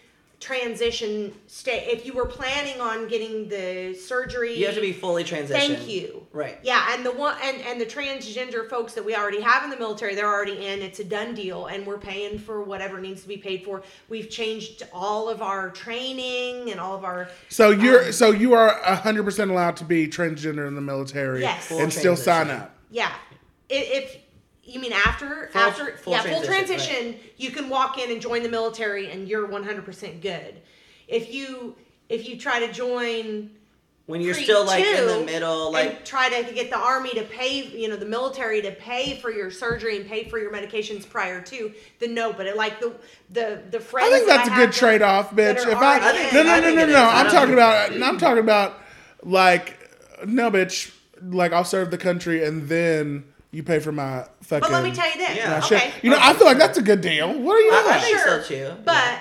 transition state if you were planning on getting the surgery. you have to be fully transitioned. Thank you. Right. Yeah, and the one and and the transgender folks that we already have in the military, they're already in. It's a done deal, and we're paying for whatever needs to be paid for. We've changed all of our training and all of our. So you're um, so you are hundred percent allowed to be transgender in the military Yes. Full and still sign up. Yeah, if, if you mean after Full- after full yeah full transition, transition, you can walk in and join the military, and you're 100 percent good. If you if you try to join When you're pre- still like in the two middle, and like try to get the army to pay, you know, the military to pay for your surgery and pay for your medications prior to, then no. But it, like the the the I friends. think that that's a good trade off, bitch. If I, I think- no no I no no no. I I'm talking about I'm talking about like no bitch. Like I'll serve the country and then you pay for my fucking. But let me tell you this. Yeah. Okay. shit. You know, I feel like that's a good deal. What are you I, doing? I think Sure. so too. But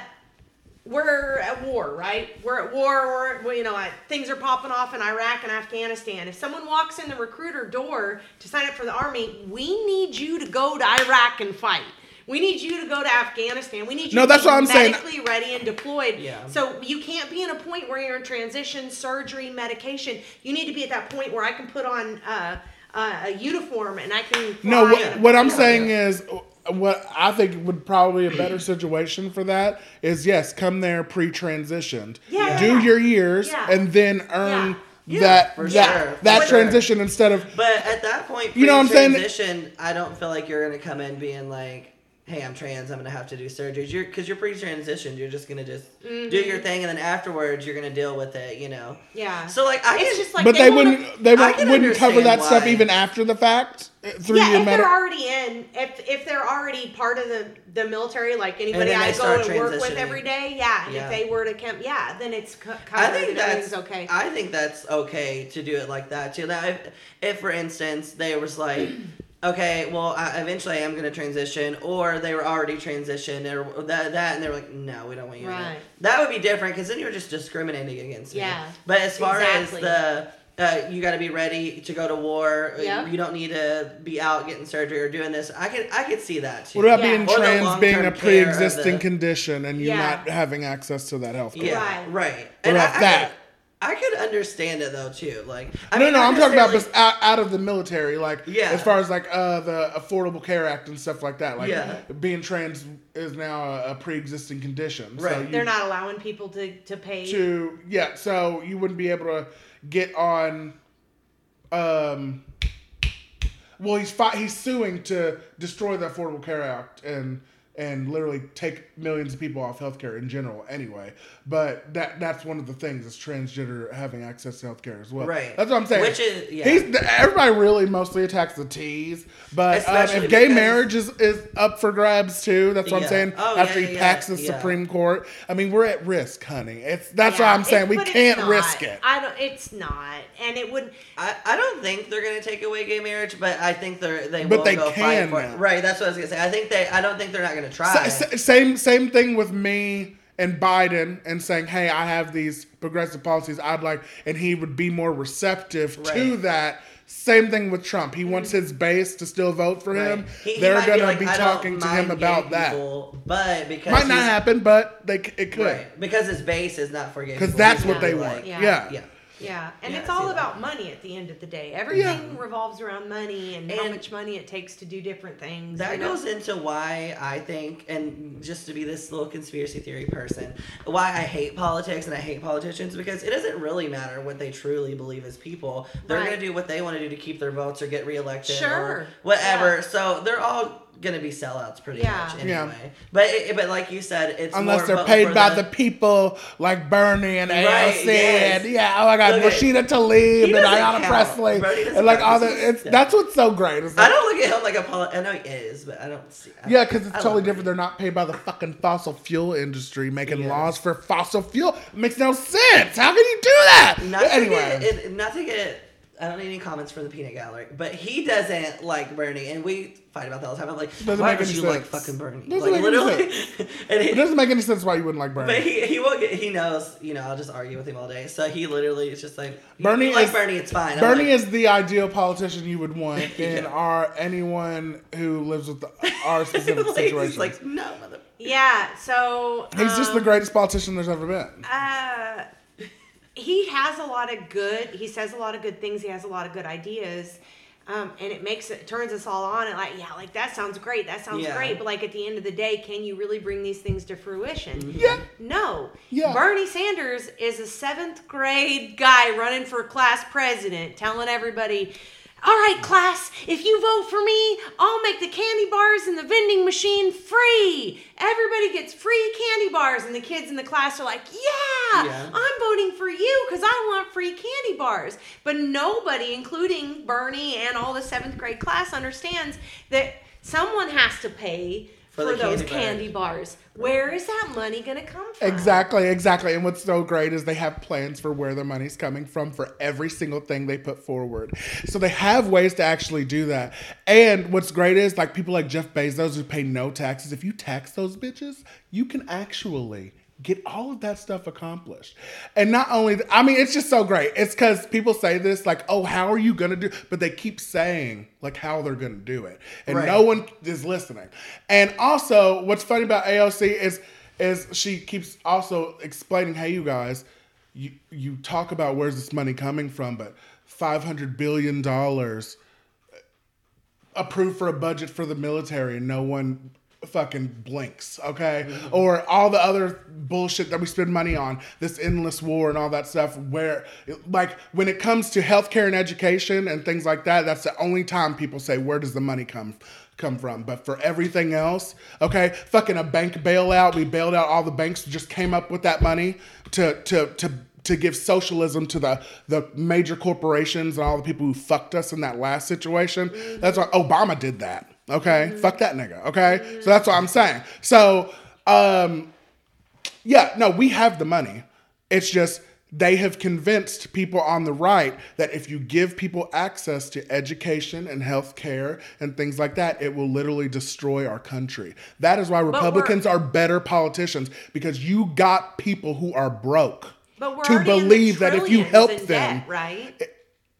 we're at war, right? We're at war. We're, you know, uh, things are popping off in Iraq and Afghanistan. If someone walks in the recruiter door to sign up for the army, we need you to go to Iraq and fight. We need you to go to Afghanistan. We need you No, to that's be what I'm saying. medically ready and deployed. Yeah. So you can't be in a point where you're in transition, surgery, medication. You need to be at that point where I can put on uh, uh, a uniform and I can. No, fly what, in a what I'm plane. saying is, what I think would probably a better situation for that is yes, come there pre-transitioned, Yeah, do yeah. your years, Yeah. and then earn Yeah, that for that, sure, that sure. transition instead of But at that point, You know what I'm saying? I don't feel like you're gonna come in being like, "Hey, I'm trans. I'm gonna have to do surgeries." You're because you're pre-transitioned. You're just gonna just do your Mm-hmm. thing, and then afterwards, you're gonna deal with it. You know. Yeah. So like, I it's can, just like but they, wanna- wouldn't they wouldn't, wouldn't cover understand that stuff even after the fact uh, through yeah, your if med- they're already in, if if they're already part of the the military, like anybody I go start to work with every day, yeah. And Yeah. if they were to come, yeah, then it's co- covered. I think that's okay. I think that's okay to do it like that too. Now, if, if for instance they was like, okay, well, I, eventually I am going to transition, or they were already transitioned, or that that, and they were like, no, we don't want you. Right. That would be different because then you're just discriminating against me. Yeah, But as far exactly. as the uh, you got to be ready to go to war. uh, Yep. You don't need to be out getting surgery or doing this. I could I could see that too. what about Yeah. being Or trans being a long-term care of pre-existing the- condition and you Yeah. not having access to that health care? Yeah, Right. right. What And about I, that? I could, I could understand it though too. Like, I no, mean, no, I'm talking about necessarily- bes- out, out of the military, like Yeah. as far as like uh, the Affordable Care Act and stuff like that. Like Yeah. being trans is now a, a pre-existing condition. So Right. you, They're not allowing people to to pay. to yeah, so you wouldn't be able to get on. Um, well, he's fi- he's suing to destroy the Affordable Care Act and and literally take millions of people off healthcare in general. Anyway, but that that's one of the things is transgender having access to healthcare as well. Right. That's what I'm saying. Which is- yeah. He's everybody really mostly attacks the T's, but um, if gay marriage is, is up for grabs too, that's what I'm saying. Oh, After yeah, he yeah, packs the yeah. Supreme Court, I mean we're at risk, honey. It's that's Yeah, what I'm saying. it- we can't not. risk it. I don't. It's not, and it would. I, I don't think they're gonna take away gay marriage, but I think they're they But will they go can fight for it. Right, that's what I was gonna say. I think they. I don't think they're not gonna try. S- s- same same thing with me and Biden and saying, "Hey, I have these progressive policies. I'd like," and he would be more receptive to that. Same thing with Trump. He wants his base to still vote for him. He- he They're might gonna like, be talking to him about gay that. but because Might not happen, but they it could Right, because his base is not for gay. because that's He's what they really want. like- Yeah. Yeah. Yeah. Yeah, and Yeah, it's all that. about money at the end of the day. Everything Yeah. revolves around money and, how much money it takes to do different things. That know? goes into why I think, and just to be this little conspiracy theory person, why I hate politics and I hate politicians because it doesn't really matter what they truly believe as people. They're Right. going to do what they want to do to keep their votes or get reelected Sure. or whatever. Yeah. So they're all gonna be sellouts pretty Yeah. much Yeah. anyway. But it, but like you said, it's Unless more they're paid by the, people like Bernie and AOC Right, yes. and yeah, oh my god, Look at- Rashida Tlaib and doesn't Ayanna. Presley and like all the it's yeah. that's what's so great. It's I don't look at him like a poli- I know he is, but I don't see. I yeah, don't- because it's I totally know. different. They're not paid by the fucking fossil fuel industry making Yes. laws for fossil fuel. It makes no sense. How can you do that? Not But to anyway, get, it, not to get. I don't need any comments from the peanut gallery, but he doesn't like Bernie, and we fight about that all the time. I'm like, Doesn't why make don't you like fucking Bernie? Doesn't like make any literally, and he, it doesn't make any sense why you wouldn't like Bernie. But he he will get he knows you know I'll just argue with him all day. So he literally is just like Bernie you like is- Bernie it's fine. Bernie like, is the ideal politician you would want in Yeah. our anyone who lives with the, our specific like, situation. he's like no mother. Yeah, so He's just the um, greatest politician there's ever been. Uh, he has a lot of good. He says a lot of good things. He has a lot of good ideas, um, and it makes it turns us all on. And like, yeah, like that sounds great. That sounds Yeah. great. But like at the end of the day, can you really bring these things to fruition? Yeah. No. Yeah. Bernie Sanders is a seventh grade guy running for class president, telling everybody. All right, class, if you vote for me, I'll make the candy bars in the vending machine free. Everybody gets free candy bars. And the kids in the class are like, yeah, Yeah. I'm voting for you because I want free candy bars. But nobody, including Bernie and all the seventh grade class, understands that someone has to pay For for, those candy bar. candy bars. Where is that money going to come from? Exactly, exactly. And what's so great is they have plans for where their money's coming from for every single thing they put forward. So they have ways to actually do that. And what's great is like people like Jeff Bezos who pay no taxes. If you tax those bitches, you can actually get all of that stuff accomplished. And not only, th- I mean, it's just so great. It's because people say this like, oh, how are you going to do? But they keep saying like how they're going to do it. And Right. no one is listening. And also, what's funny about AOC is is she keeps also explaining, hey, you guys, you you talk about where's this money coming from, but five hundred billion dollars uh, approved for a budget for the military, and no one fucking blinks, okay? Mm-hmm. Or all the other bullshit that we spend money on, this endless war and all that stuff, where, like, when it comes to healthcare and education and things like that, that's the only time people say, where does the money come come from? But for everything else, okay, fucking a bank bailout, we bailed out all the banks, just came up with that money to, to, to, to give socialism to the the major corporations and all the people who fucked us in that last situation. That's mm-hmm. why Obama did that. Okay, fuck that nigga. Okay, so that's what I'm saying. So, um, yeah, no, we have the money. It's just they have convinced people on the right that if you give people access to education and health care and things like that, it will literally destroy our country. That is why Republicans are better politicians because you got people who are broke to already in the believe that if you help them, debt, right?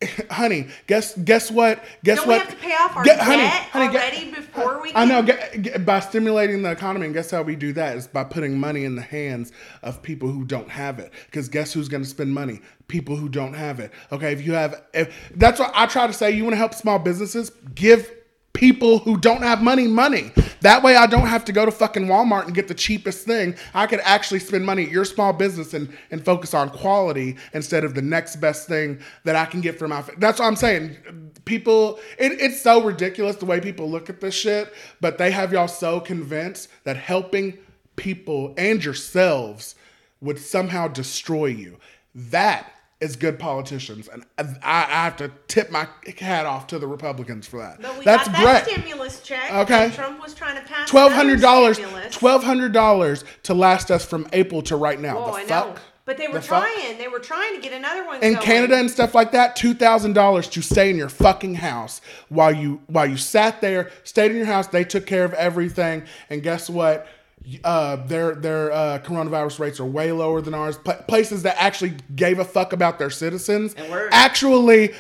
honey, guess guess what? Guess Don't what? we have to pay off our Get- debt get- already before we? I know. Get, get- by stimulating the economy, and guess how we do that is by putting money in the hands of people who don't have it. Because guess who's going to spend money? People who don't have it. Okay, if you have, if that's what I try to say. You want to help small businesses? Give people who don't have money money. That way, I don't have to go to fucking Walmart and get the cheapest thing. I could actually spend money at your small business and and focus on quality instead of the next best thing that I can get from my. That's what I'm saying. People, it, it's so ridiculous the way people look at this shit, but they have y'all so convinced that helping people and yourselves would somehow destroy you. That is good politicians, and I, I have to tip my hat off to the Republicans for that. But we That's got that great. stimulus check. Okay. Trump was trying to pass Twelve hundred dollars. Twelve hundred dollars to last us from April to right now. Oh, the I know. But they were The fuck? trying. They were trying to get another one. in going. Canada and stuff like that, two thousand dollars to stay in your fucking house while you while you sat there, stayed in your house. They took care of everything, and guess what? Uh, their their uh, coronavirus rates are way lower than ours. Pla places that actually gave a fuck about their citizens And we're- actually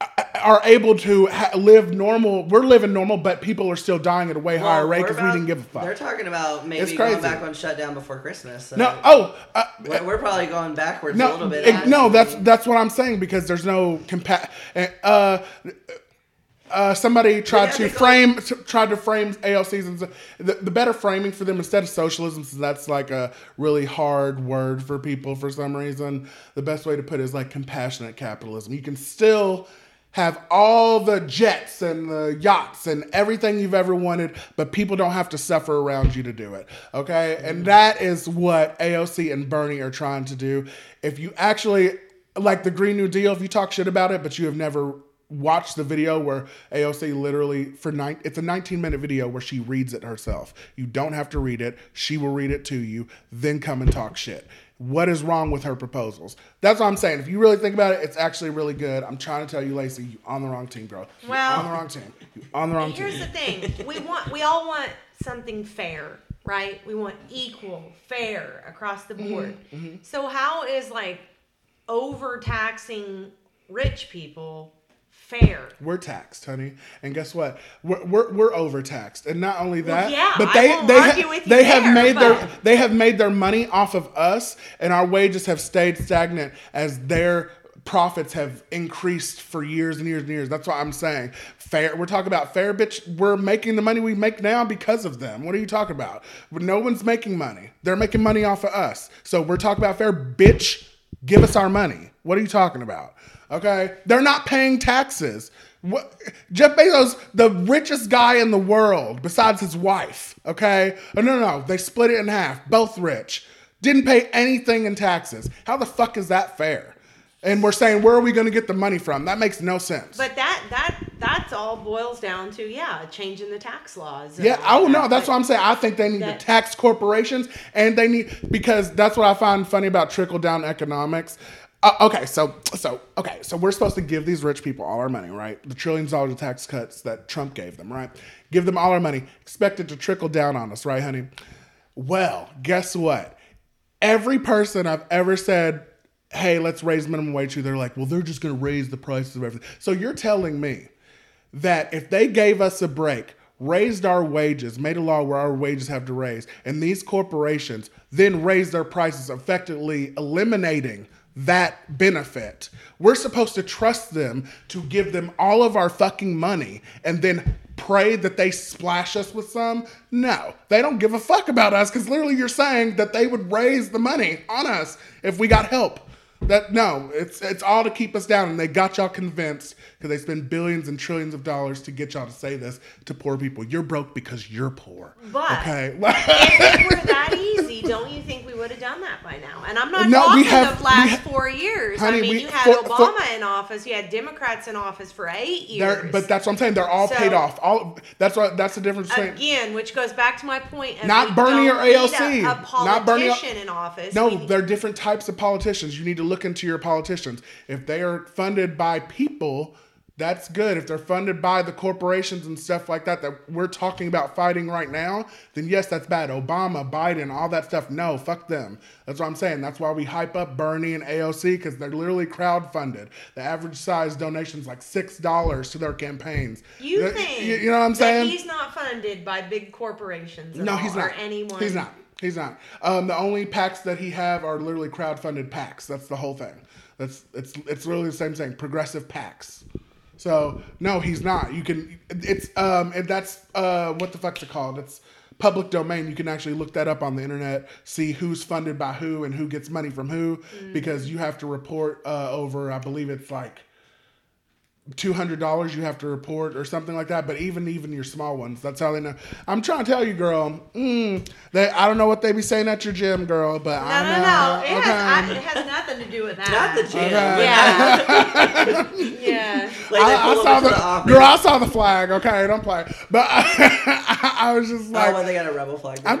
uh, are able to ha- live normal. We're living normal, but people are still dying at a way higher rate because we didn't give a fuck. They're talking about maybe going back on shutdown before Christmas. So no, oh, uh, we're, we're probably going backwards a little bit. it- no, that's that's what I'm saying because there's no compa- uh, uh, somebody tried to frame tried to frame ALCs and the, the better framing for them instead of socialism since that's like a really hard word for people for some reason. The best way to put it is like compassionate capitalism. You can still have all the jets and the yachts and everything you've ever wanted, but people don't have to suffer around you to do it. Okay? And that is what AOC and Bernie are trying to do. If you actually like the Green New Deal, if you talk shit about it, but you have never watched the video where AOC literally for nine it's a 19 minute video where she reads it herself. You don't have to read it. She will read it to you, then come and talk shit. What is wrong with her proposals? That's what I'm saying. If you really think about it, it's actually really good. I'm trying to tell you, Lacey, you on the wrong team, girl. You Well- on the wrong team. You on the wrong Here's team. the thing: we want, we all want something fair, right? We want equal, fair across the mm-hmm. board. Mm-hmm. So how is like overtaxing rich people fair? We're taxed, honey, and guess what? We're, we're, we're overtaxed, and not only that, yeah, but they they ha- they have there, made their but- they have made their money off of us, and our wages have stayed stagnant as their profits have increased for years and years and years. That's what I'm saying. Fair. We're talking about fair, bitch. We're making the money we make now because of them. What are you talking about? No one's making money. They're making money off of us. So we're talking about fair, bitch. Give us our money. What are you talking about? Okay, they're not paying taxes. What, Jeff Bezos, the richest guy in the world, besides his wife. Okay, oh, no, no, no, they split it in half. Both rich, didn't pay anything in taxes. How the fuck is that fair? And we're saying where are we going to get the money from? That makes no sense. But that that that's all boils down to yeah, changing the tax laws. Yeah, oh no, that, that's what I'm saying. I think they need that- to tax corporations, and they need because that's what I find funny about trickle down economics. Uh, okay, so so okay, so we're supposed to give these rich people all our money, right? The trillions of dollars of tax cuts that Trump gave them, right? Give them all our money, expect it to trickle down on us, right, honey? Well, guess what? Every person I've ever said, "Hey, let's raise minimum wage," to, they're like, "Well, they're just going to raise the prices of everything." So you're telling me that if they gave us a break, raised our wages, made a law where our wages have to raise, and these corporations then raise their prices, effectively eliminating that benefit, we're supposed to trust them to give them all of our fucking money and then pray that they splash us with some? No, they don't give a fuck about us because literally you're saying that they would raise the money on us if we got help. That no, it's it's all to keep us down, and they got y'all convinced because they spend billions and trillions of dollars to get y'all to say this to poor people. You're broke because you're poor. But- okay, if it were that easy, don't you think we would have done that by now? And I'm not No, talking have- the last ha- four years. Honey, I mean, we- you had for- for- Obama in office, you had Democrats in office for eight years. but that's what I'm saying. They're all So- paid off. All that's what that's the difference between. Again, which goes back to my point. Not Bernie or AOC. A, a Not Bernie in office. No, We they're different types of politicians. You need to look into your politicians. If they are funded by people, that's good. If they're funded by the corporations and stuff like that that we're talking about fighting right now, then yes, that's bad. Obama, Biden, all that stuff. No, fuck them. That's what I'm saying. That's why we hype up Bernie and AOC because they're literally crowd funded. The average size donation is like six dollars to their campaigns. you Th- think You, you know what I'm saying? he's not funded by big corporations? At No, all, he's not. Or anyone. He's not. He's not. Um, the only PACs that he have are literally crowd-funded PACs. That's the whole thing. That's it's it's literally the same thing. Progressive PACs. So no, he's not. You can. It's um, and that's uh, what the fuck's it called? It's public domain. You can actually look that up on the internet, see who's funded by who and who gets money from who, because you have to report uh, over. I believe it's like two hundred dollars you have to report or something like that. But even even your small ones, that's how they know. I'm trying to tell you, girl. Mm, they, I don't know what they be saying at your gym, girl, but No, I no, know. no. It, okay. has, I, it has nothing to do with that. Not the gym. Okay. Yeah. yeah. Like I, I saw the, the girl. I saw the flag. Okay, don't play. But I, I was just oh, like, well, they got a rebel flag. I'm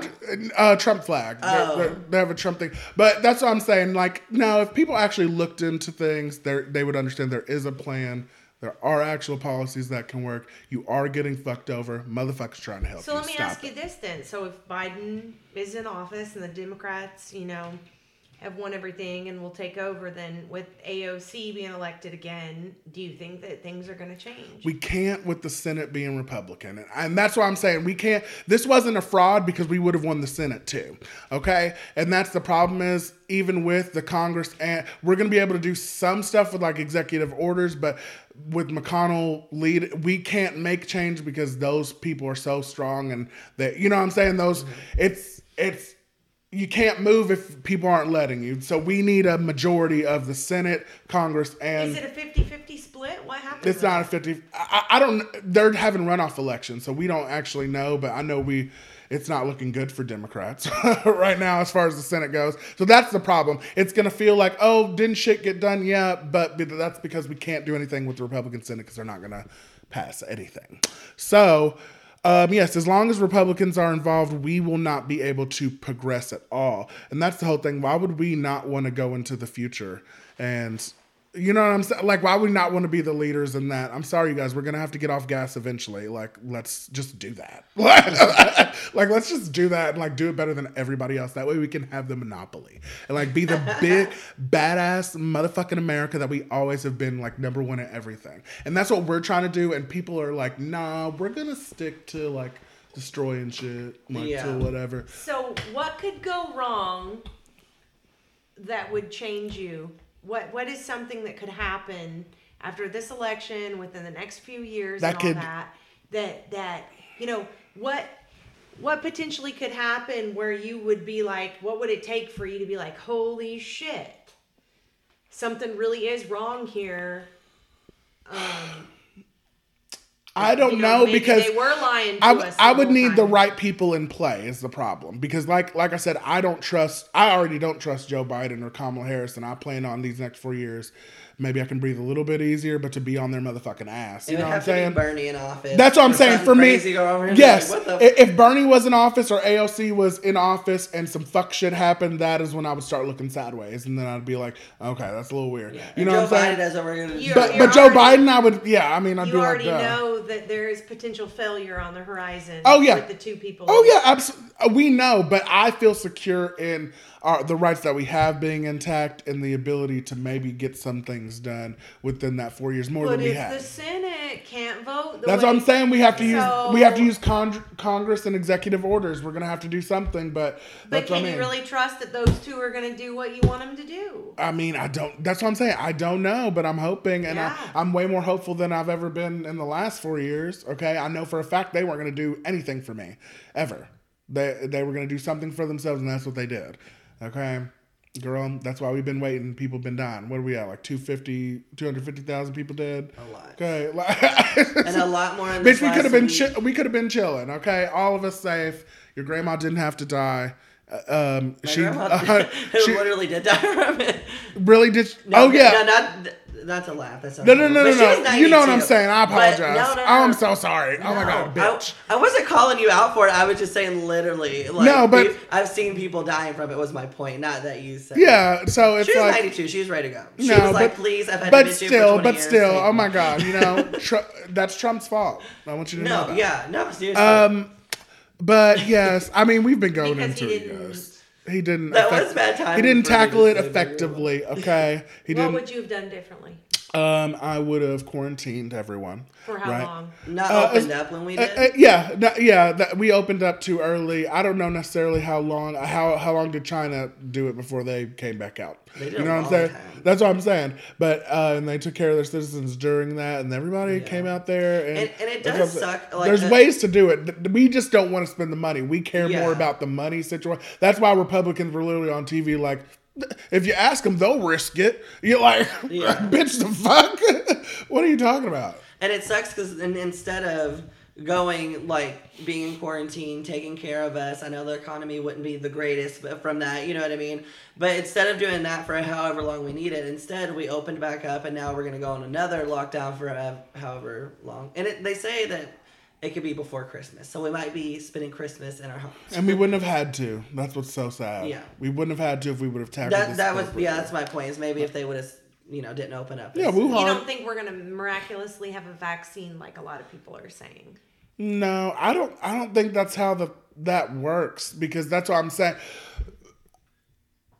uh, Trump flag. They're- Oh. they're- they have a Trump thing, but that's what I'm saying. Like, now if people actually looked into things, they they would understand there is a plan. There are actual policies that can work. You are getting fucked over. Motherfuckers trying to help So you. let me Stop ask it. you this then. So if Biden is in office and the Democrats, you know, have won everything and will take over, then with AOC being elected again, do you think that things are going to change? We can't with the Senate being Republican. And, and that's why I'm saying we can't. This wasn't a fraud because we would have won the Senate too. Okay. And that's the problem is even with the Congress, and we're going to be able to do some stuff with like executive orders, but with McConnell lead, we can't make change because those people are so strong and that, you know what I'm saying? Those, mm-hmm. it's, it's, you can't move if people aren't letting you. So we need a majority of the Senate, Congress, and Is it a 50-50 split? What happened? it's not a 50 I, I don't they're having runoff elections so we don't actually know but i know we it's not looking good for democrats right now as far as the senate goes so that's the problem it's going to feel like oh didn't shit get done yet but that's because we can't do anything with the republican senate because they're not going to pass anything so um, yes, as long as Republicans are involved, we will not be able to progress at all. And that's the whole thing. Why would we not want to go into the future and you know what I'm saying? Like, why would we not want to be the leaders in that? I'm sorry, you guys. We're gonna have to get off gas eventually. Like, let's just do that. like, let's just do that and like do it better than everybody else. That way, we can have the monopoly and like be the big badass motherfucking America that we always have been. Like number one at everything. And that's what we're trying to do. And people are like, nah, we're gonna stick to like destroying shit, like Yeah. to whatever. So what could go wrong that would change you? What what is something that could happen after this election within the next few years That and could- all that? That that you know what what potentially could happen where you would be like, what would it take for you to be like, holy shit, something really is wrong here? Um, I don't you know, maybe because they were lying to I, us. I would need the right people in play is the problem because like like I said I don't trust I already don't trust Joe Biden or Kamala Harris and I plan on these next four years maybe I can breathe a little bit easier but to be on their motherfucking ass you It know what I'm have to be saying Bernie in office. that's what I'm saying for me crazy go over here. yes Like, what i- the if Bernie was in office or AOC was in office and some fuck shit happened that is when I would start looking sideways and then I'd be like okay that's a little weird Yeah. you And know Joe what I'm saying Biden does what we're gonna You're- do. but you're but Joe already- Biden I would yeah I mean I'd You be like already duh. know that there is potential failure on the horizon. Oh, yeah. with the two people. Oh yeah, absolutely. Uh, we know, but I feel secure in our, the rights that we have being intact and the ability to maybe get some things done within that four years more But than we if have. the Senate can't vote, That's way, what I'm saying. We have to use So- we have to use con- Congress and executive orders. We're gonna have to do something, but But that's can what I mean. you really trust that those two are going to do what you want them to do? I mean, I don't. That's what I'm saying. I don't know, but I'm hoping, and Yeah. I, I'm way more hopeful than I've ever been in the last four years. Okay, I know for a fact they weren't going to do anything for me ever. They they were going to do something for themselves, and that's what they did. Okay, girl, that's why we've been waiting. People been dying. What are we at? Like 250, 250,000 people dead. A lot. Okay, and a lot more Bitch, we could have been chi- we could have been chilling. Okay, all of us safe. Your grandma didn't have to die. Uh, Um, My she, grandma uh, she literally did die from it. really did. No, oh yeah, no, not not to laugh. That's no, no, no, no, But she was no. You know what I'm saying? I apologize. no, no, Oh, I'm no. so sorry. Oh my god, No, bitch. I, I wasn't calling you out for it. I was just saying literally. Like, No, but- I've seen people dying from it. Was my point, not that you said. yeah, so it's She was like 92. She was ready to go. She no, was like, but "Please, I've had but still, but years. still, Take oh my god, you know, tr- that's Trump's fault. I want you to know No, yeah, no, seriously. Um, but yes, I mean we've been going Because into it. He didn't. That was bad timing He didn't for me to tackle it effectively. Okay, he What didn't. would you have done differently? Um, I would have quarantined everyone. For how right? long? not uh, opened it's- up when we Uh, did. uh, yeah, no- yeah. That, we opened up too early. I don't know necessarily how long. How how long did China do it before they came back out? They did you a know what I'm saying? time. That's what I'm saying. But uh, and they took care of their citizens during that, and everybody Yeah. came out there. And, And- and it does what I'm suck, like, There's uh, ways to do it. We just don't want to spend the money. We care Yeah. more about the money situation. That's why Republicans were literally on TV like. If you ask them, they'll risk it. You're like, Yeah. bitch, the fuck? what are you talking about? And it sucks because instead of going like being in quarantine, taking care of us, I know the economy wouldn't be the greatest but from that, you know what I mean? But instead of doing that for however long we needed, instead we opened back up and now we're going to go on another lockdown for however long. And it, they say that it could be before Christmas. So we might be spending Christmas in our homes. And we wouldn't have had to. That's what's so sad. Yeah. We wouldn't have had to if we would have tackled That this that was yeah, that's my point. Is maybe if they would have you know didn't open up. Yeah, as- Wuhan. You don't think we're going to miraculously have a vaccine like a lot of people are saying? No, I don't. I don't think that's how the that works because that's what I'm saying.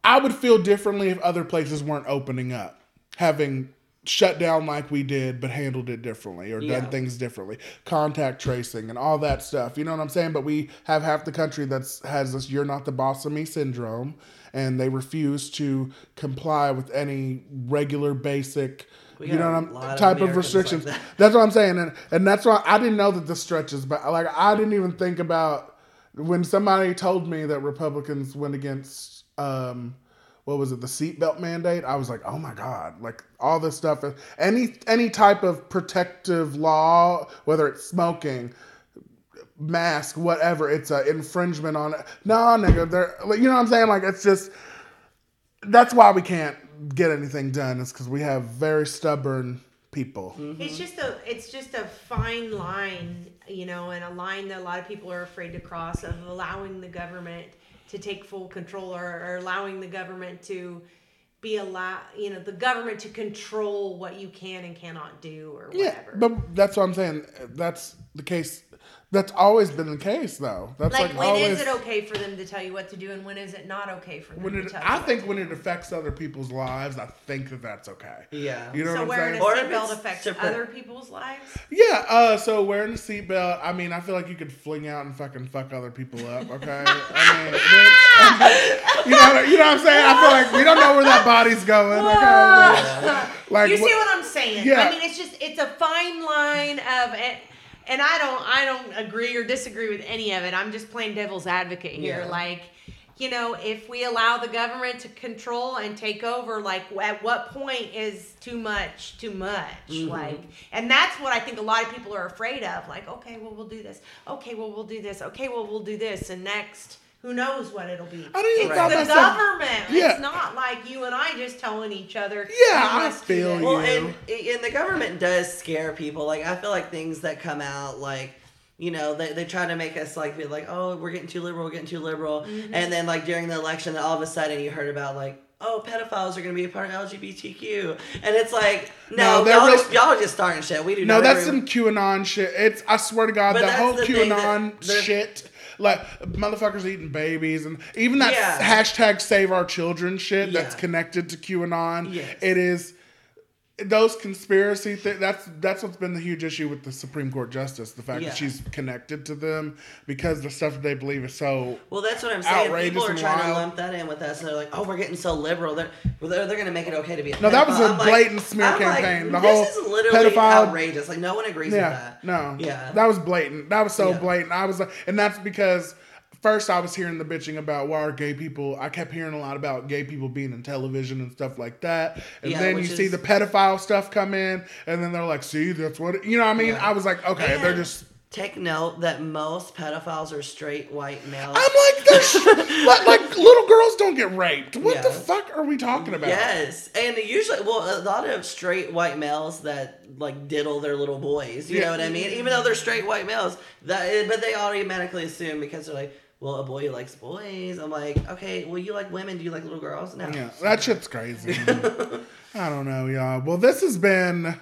I would feel differently if other places weren't opening up, having shut down like we did, but handled it differently or Yeah. done things differently, contact tracing and all that stuff. You know what I'm saying? But we have half the country that's has this "you're not the boss of me" syndrome, and they refuse to comply with any regular basic. We you know what I'm lot of type of Americans like restrictions. that. That's what I'm saying, and and that's why I didn't know that the stretches, but like I didn't even think about when somebody told me that Republicans went against um, what was it, the seatbelt mandate, I was like, oh my god, like all this stuff, any any type of protective law, whether it's smoking, mask, whatever, it's an infringement on it. No, nigga, they're like, you know what I'm saying? Like it's just that's why we can't get anything done. Is because we have very stubborn people. Mm-hmm. It's just a it's just a fine line, you know, and a line that a lot of people are afraid to cross of allowing the government to take full control or, or allowing the government to be allow you know the government to control what you can and cannot do or Yeah, whatever. but that's what I'm saying. That's the case. That's always been the case, though. That's like, like, when always. is it okay for them to tell you what to do and when is it not okay for them when to it, tell you I what think to when do? it affects other people's lives, I think that that's okay. Yeah. You know so what I'm wearing a saying? Or if seatbelt affects different- other people's lives. Yeah. Uh. So wearing a seatbelt. I mean, I feel like you could fling out and fucking fuck other people up. Okay. I mean, you know. You know what I'm saying? I feel like we don't know where that body's going. Okay. Like you see what- what I'm saying? Yeah. I mean, it's just it's a fine line of it. And I don't I don't agree or disagree with any of it. I'm just playing devil's advocate here. Yeah. Like, you know, if we allow the government to control and take over, like at what point is too much too much? Mm-hmm. Like, and that's what I think a lot of people are afraid of. Like, okay, well we'll do this. Okay, well we'll do this. Okay, well we'll do this. And next, who knows what it'll be? I don't it's thought the myself- government. Yeah. It's not like you and I just telling each other. Yeah, I must feel you. Well, and and the government does scare people. Like I feel like things that come out, like you know, they, they try to make us like be like, oh, we're getting too liberal, we're getting too liberal, Mm-hmm. and then like during the election, all of a sudden you heard about like. Oh, pedophiles are going to be a part of LGBTQ, and it's like, No, no, y'all, real- just, y'all are just starting shit. We do not No, not. that's agree- some QAnon shit. It's I swear to God, But the whole the thing that QAnon the- shit. Like motherfuckers eating babies and even that Yeah. hashtag save our children shit that's connected to QAnon. Yes. It is those conspiracy th- that's that's what's been the huge issue with the Supreme Court justice, the fact Yeah. that she's connected to them because the stuff that they believe is so Well, that's what I'm saying. People are trying to lump that in with us, and they're like, "Oh, we're getting so liberal. They're well, they're, they're going to make it okay to be." A No, that was pedophile." a I'm like- blatant smear I'm like, campaign. The this whole is literally pedophile- outrageous. Like no one agrees Yeah, with that. no, Yeah. that was blatant. That was so Yeah. blatant. I was like, and that's because first I was hearing the bitching about why are gay people. I kept hearing a lot about gay people being in television and stuff like that, and Yeah, then you which see the pedophile stuff come in, and then they're like, see, that's what you know. what I mean, Yeah. I was like, okay, they're just. Take note that most pedophiles are straight white males. I'm like, there's like, like little girls don't get raped. What the fuck are we talking about? Yes, and usually, well, a lot of straight white males that like diddle their little boys. You Yeah. know what I mean? Even though they're straight white males, that but they automatically assume because they're like, well, a boy likes boys. I'm like, okay, well, you like women? Do you like little girls? No. Yeah, that shit's crazy. I don't know, y'all. Well, this has been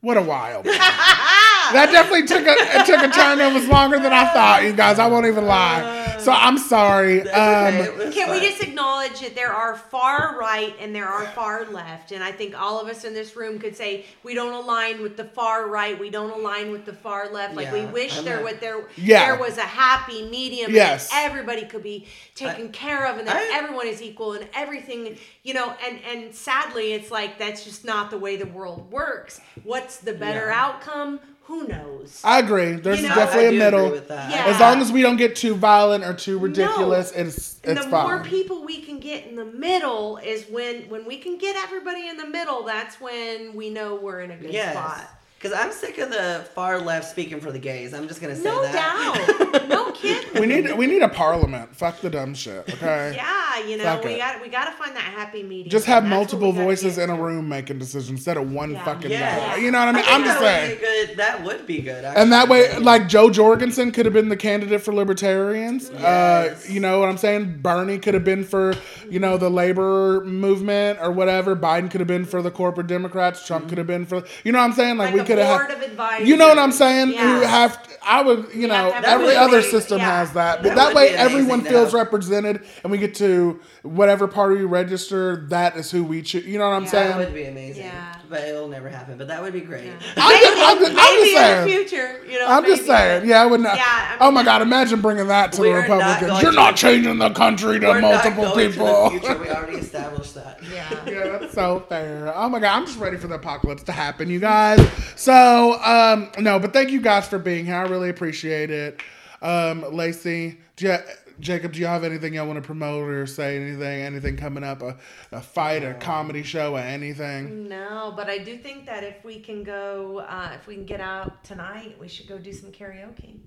what a while. man. that definitely took a it took a turn that was longer than I thought, you guys. I won't even lie. So I'm sorry. That's okay, Um, it Can we just acknowledge that there are far right and there are far left? And I think all of us in this room could say we don't align with the far right, we don't align with the far left. Like we wish I'm there not- was there Yeah. there was a happy medium Yes. and everybody could be taken care of and that I- everyone is equal and everything you know and and sadly it's like that's just not the way the world works. What's the better Yeah. outcome? Who knows? I agree. There's You know, definitely I a do middle. With that. Yeah. As long as we don't get too violent or too ridiculous, it's And it's the fine. more people we can get in the middle is when when we can get everybody in the middle. That's when we know we're in a good Yes. spot. Because I'm sick of the far left speaking for the gays. I'm just gonna say No that. No doubt. no kidding. we need we need a parliament. Fuck the dumb shit. Okay. Yeah, you know Fuck we it. got we got to find that happy medium. Just have and that's what multiple voices in a room making decisions instead of one Yeah. fucking Yeah. guy. You know what I mean? I think I'm just that saying. Would be good. That would be good. And that way, like Jo Jorgensen could have been the candidate for libertarians. Uh, you know what I'm saying? Bernie could have been for, you know, the labor movement or whatever. Biden could have been for the corporate Democrats. Trump could have been for, you know what I'm saying? Like, Like we a could have. board of advisors. You know what I'm saying? Who Yeah. have I would you know have to have every a other system yeah. has that, but That that, would way be amazing everyone to feels have. represented, and we get to whatever party we register. That is who we choose. You know what I'm Yeah. That would be amazing. Yeah. But it'll never happen. But that would be great. Yeah. I'm just, I'm just, I'm Maybe just in the saying. future, you know. I'm just saying, yeah, I would not. Yeah, I oh my God, imagine bringing that to the We're not Republicans. You're to- not changing the country to We're multiple not going people. To the future. We already established that. Yeah. yeah, that's so fair. Oh my God, I'm just ready for the apocalypse to happen, you guys. So, um, no, but thank you guys for being here. I really appreciate it. Um, Lacey, do you, Jacob, do you have anything y'all want to promote or say anything? Anything coming up? A, a fight, a comedy show, or anything? No, but I do think that if we can go, uh, if we can get out tonight, we should go do some karaoke.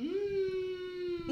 Mm,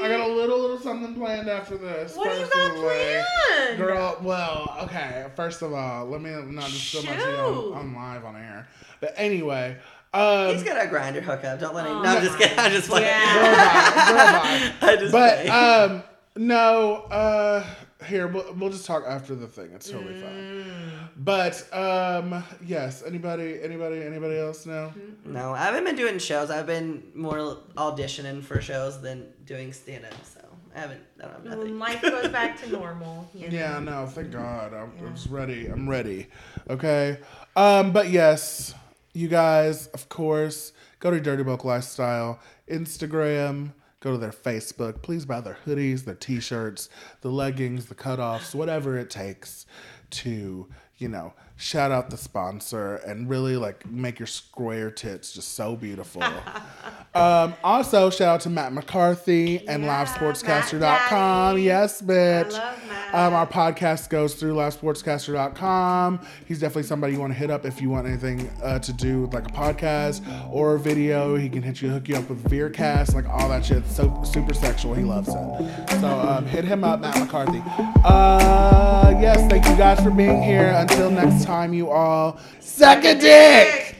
I got a little little something planned after this. What do you got planned? Girl, well, okay. First of all, let me not just so much you on live on air. But anyway, um, He's got a Grindr hookup. Don't let him. Oh no, I'm just kidding. I'm just playing. Yeah. girl vibe, girl vibe. I just But playing. um, no. Uh, here we'll, we'll just talk after the thing. It's totally Mm. fine. But um, yes. Anybody? Anybody? Anybody else know? no, I haven't been doing shows. I've been more auditioning for shows than doing stand up. So I haven't. I don't have When nothing. life goes back to normal. You know? Yeah, no, thank God. I'm, I'm just ready. I'm ready. Okay. Um, but yes, you guys, of course, go to Dirty Book Lifestyle, Instagram, go to their Facebook. Please buy their hoodies, their t shirts, the leggings, the cutoffs, whatever it takes to, you know, shout out the sponsor and really like make your square tits just so beautiful. um, also, shout out to Matt McCarthy and Yeah, LiveSportscaster.com. Matt Yes, bitch. I love Matt. Um, our podcast goes through livesportscaster.com. He's definitely somebody you want to hit up if you want anything uh, to do with like a podcast or a video. He can hit you, hook you up with Veercast, like all that shit. So super sexual. He loves it. So um, hit him up, Matt McCarthy. Uh, yes, thank you guys for being here. Until next time, you all suck a dick.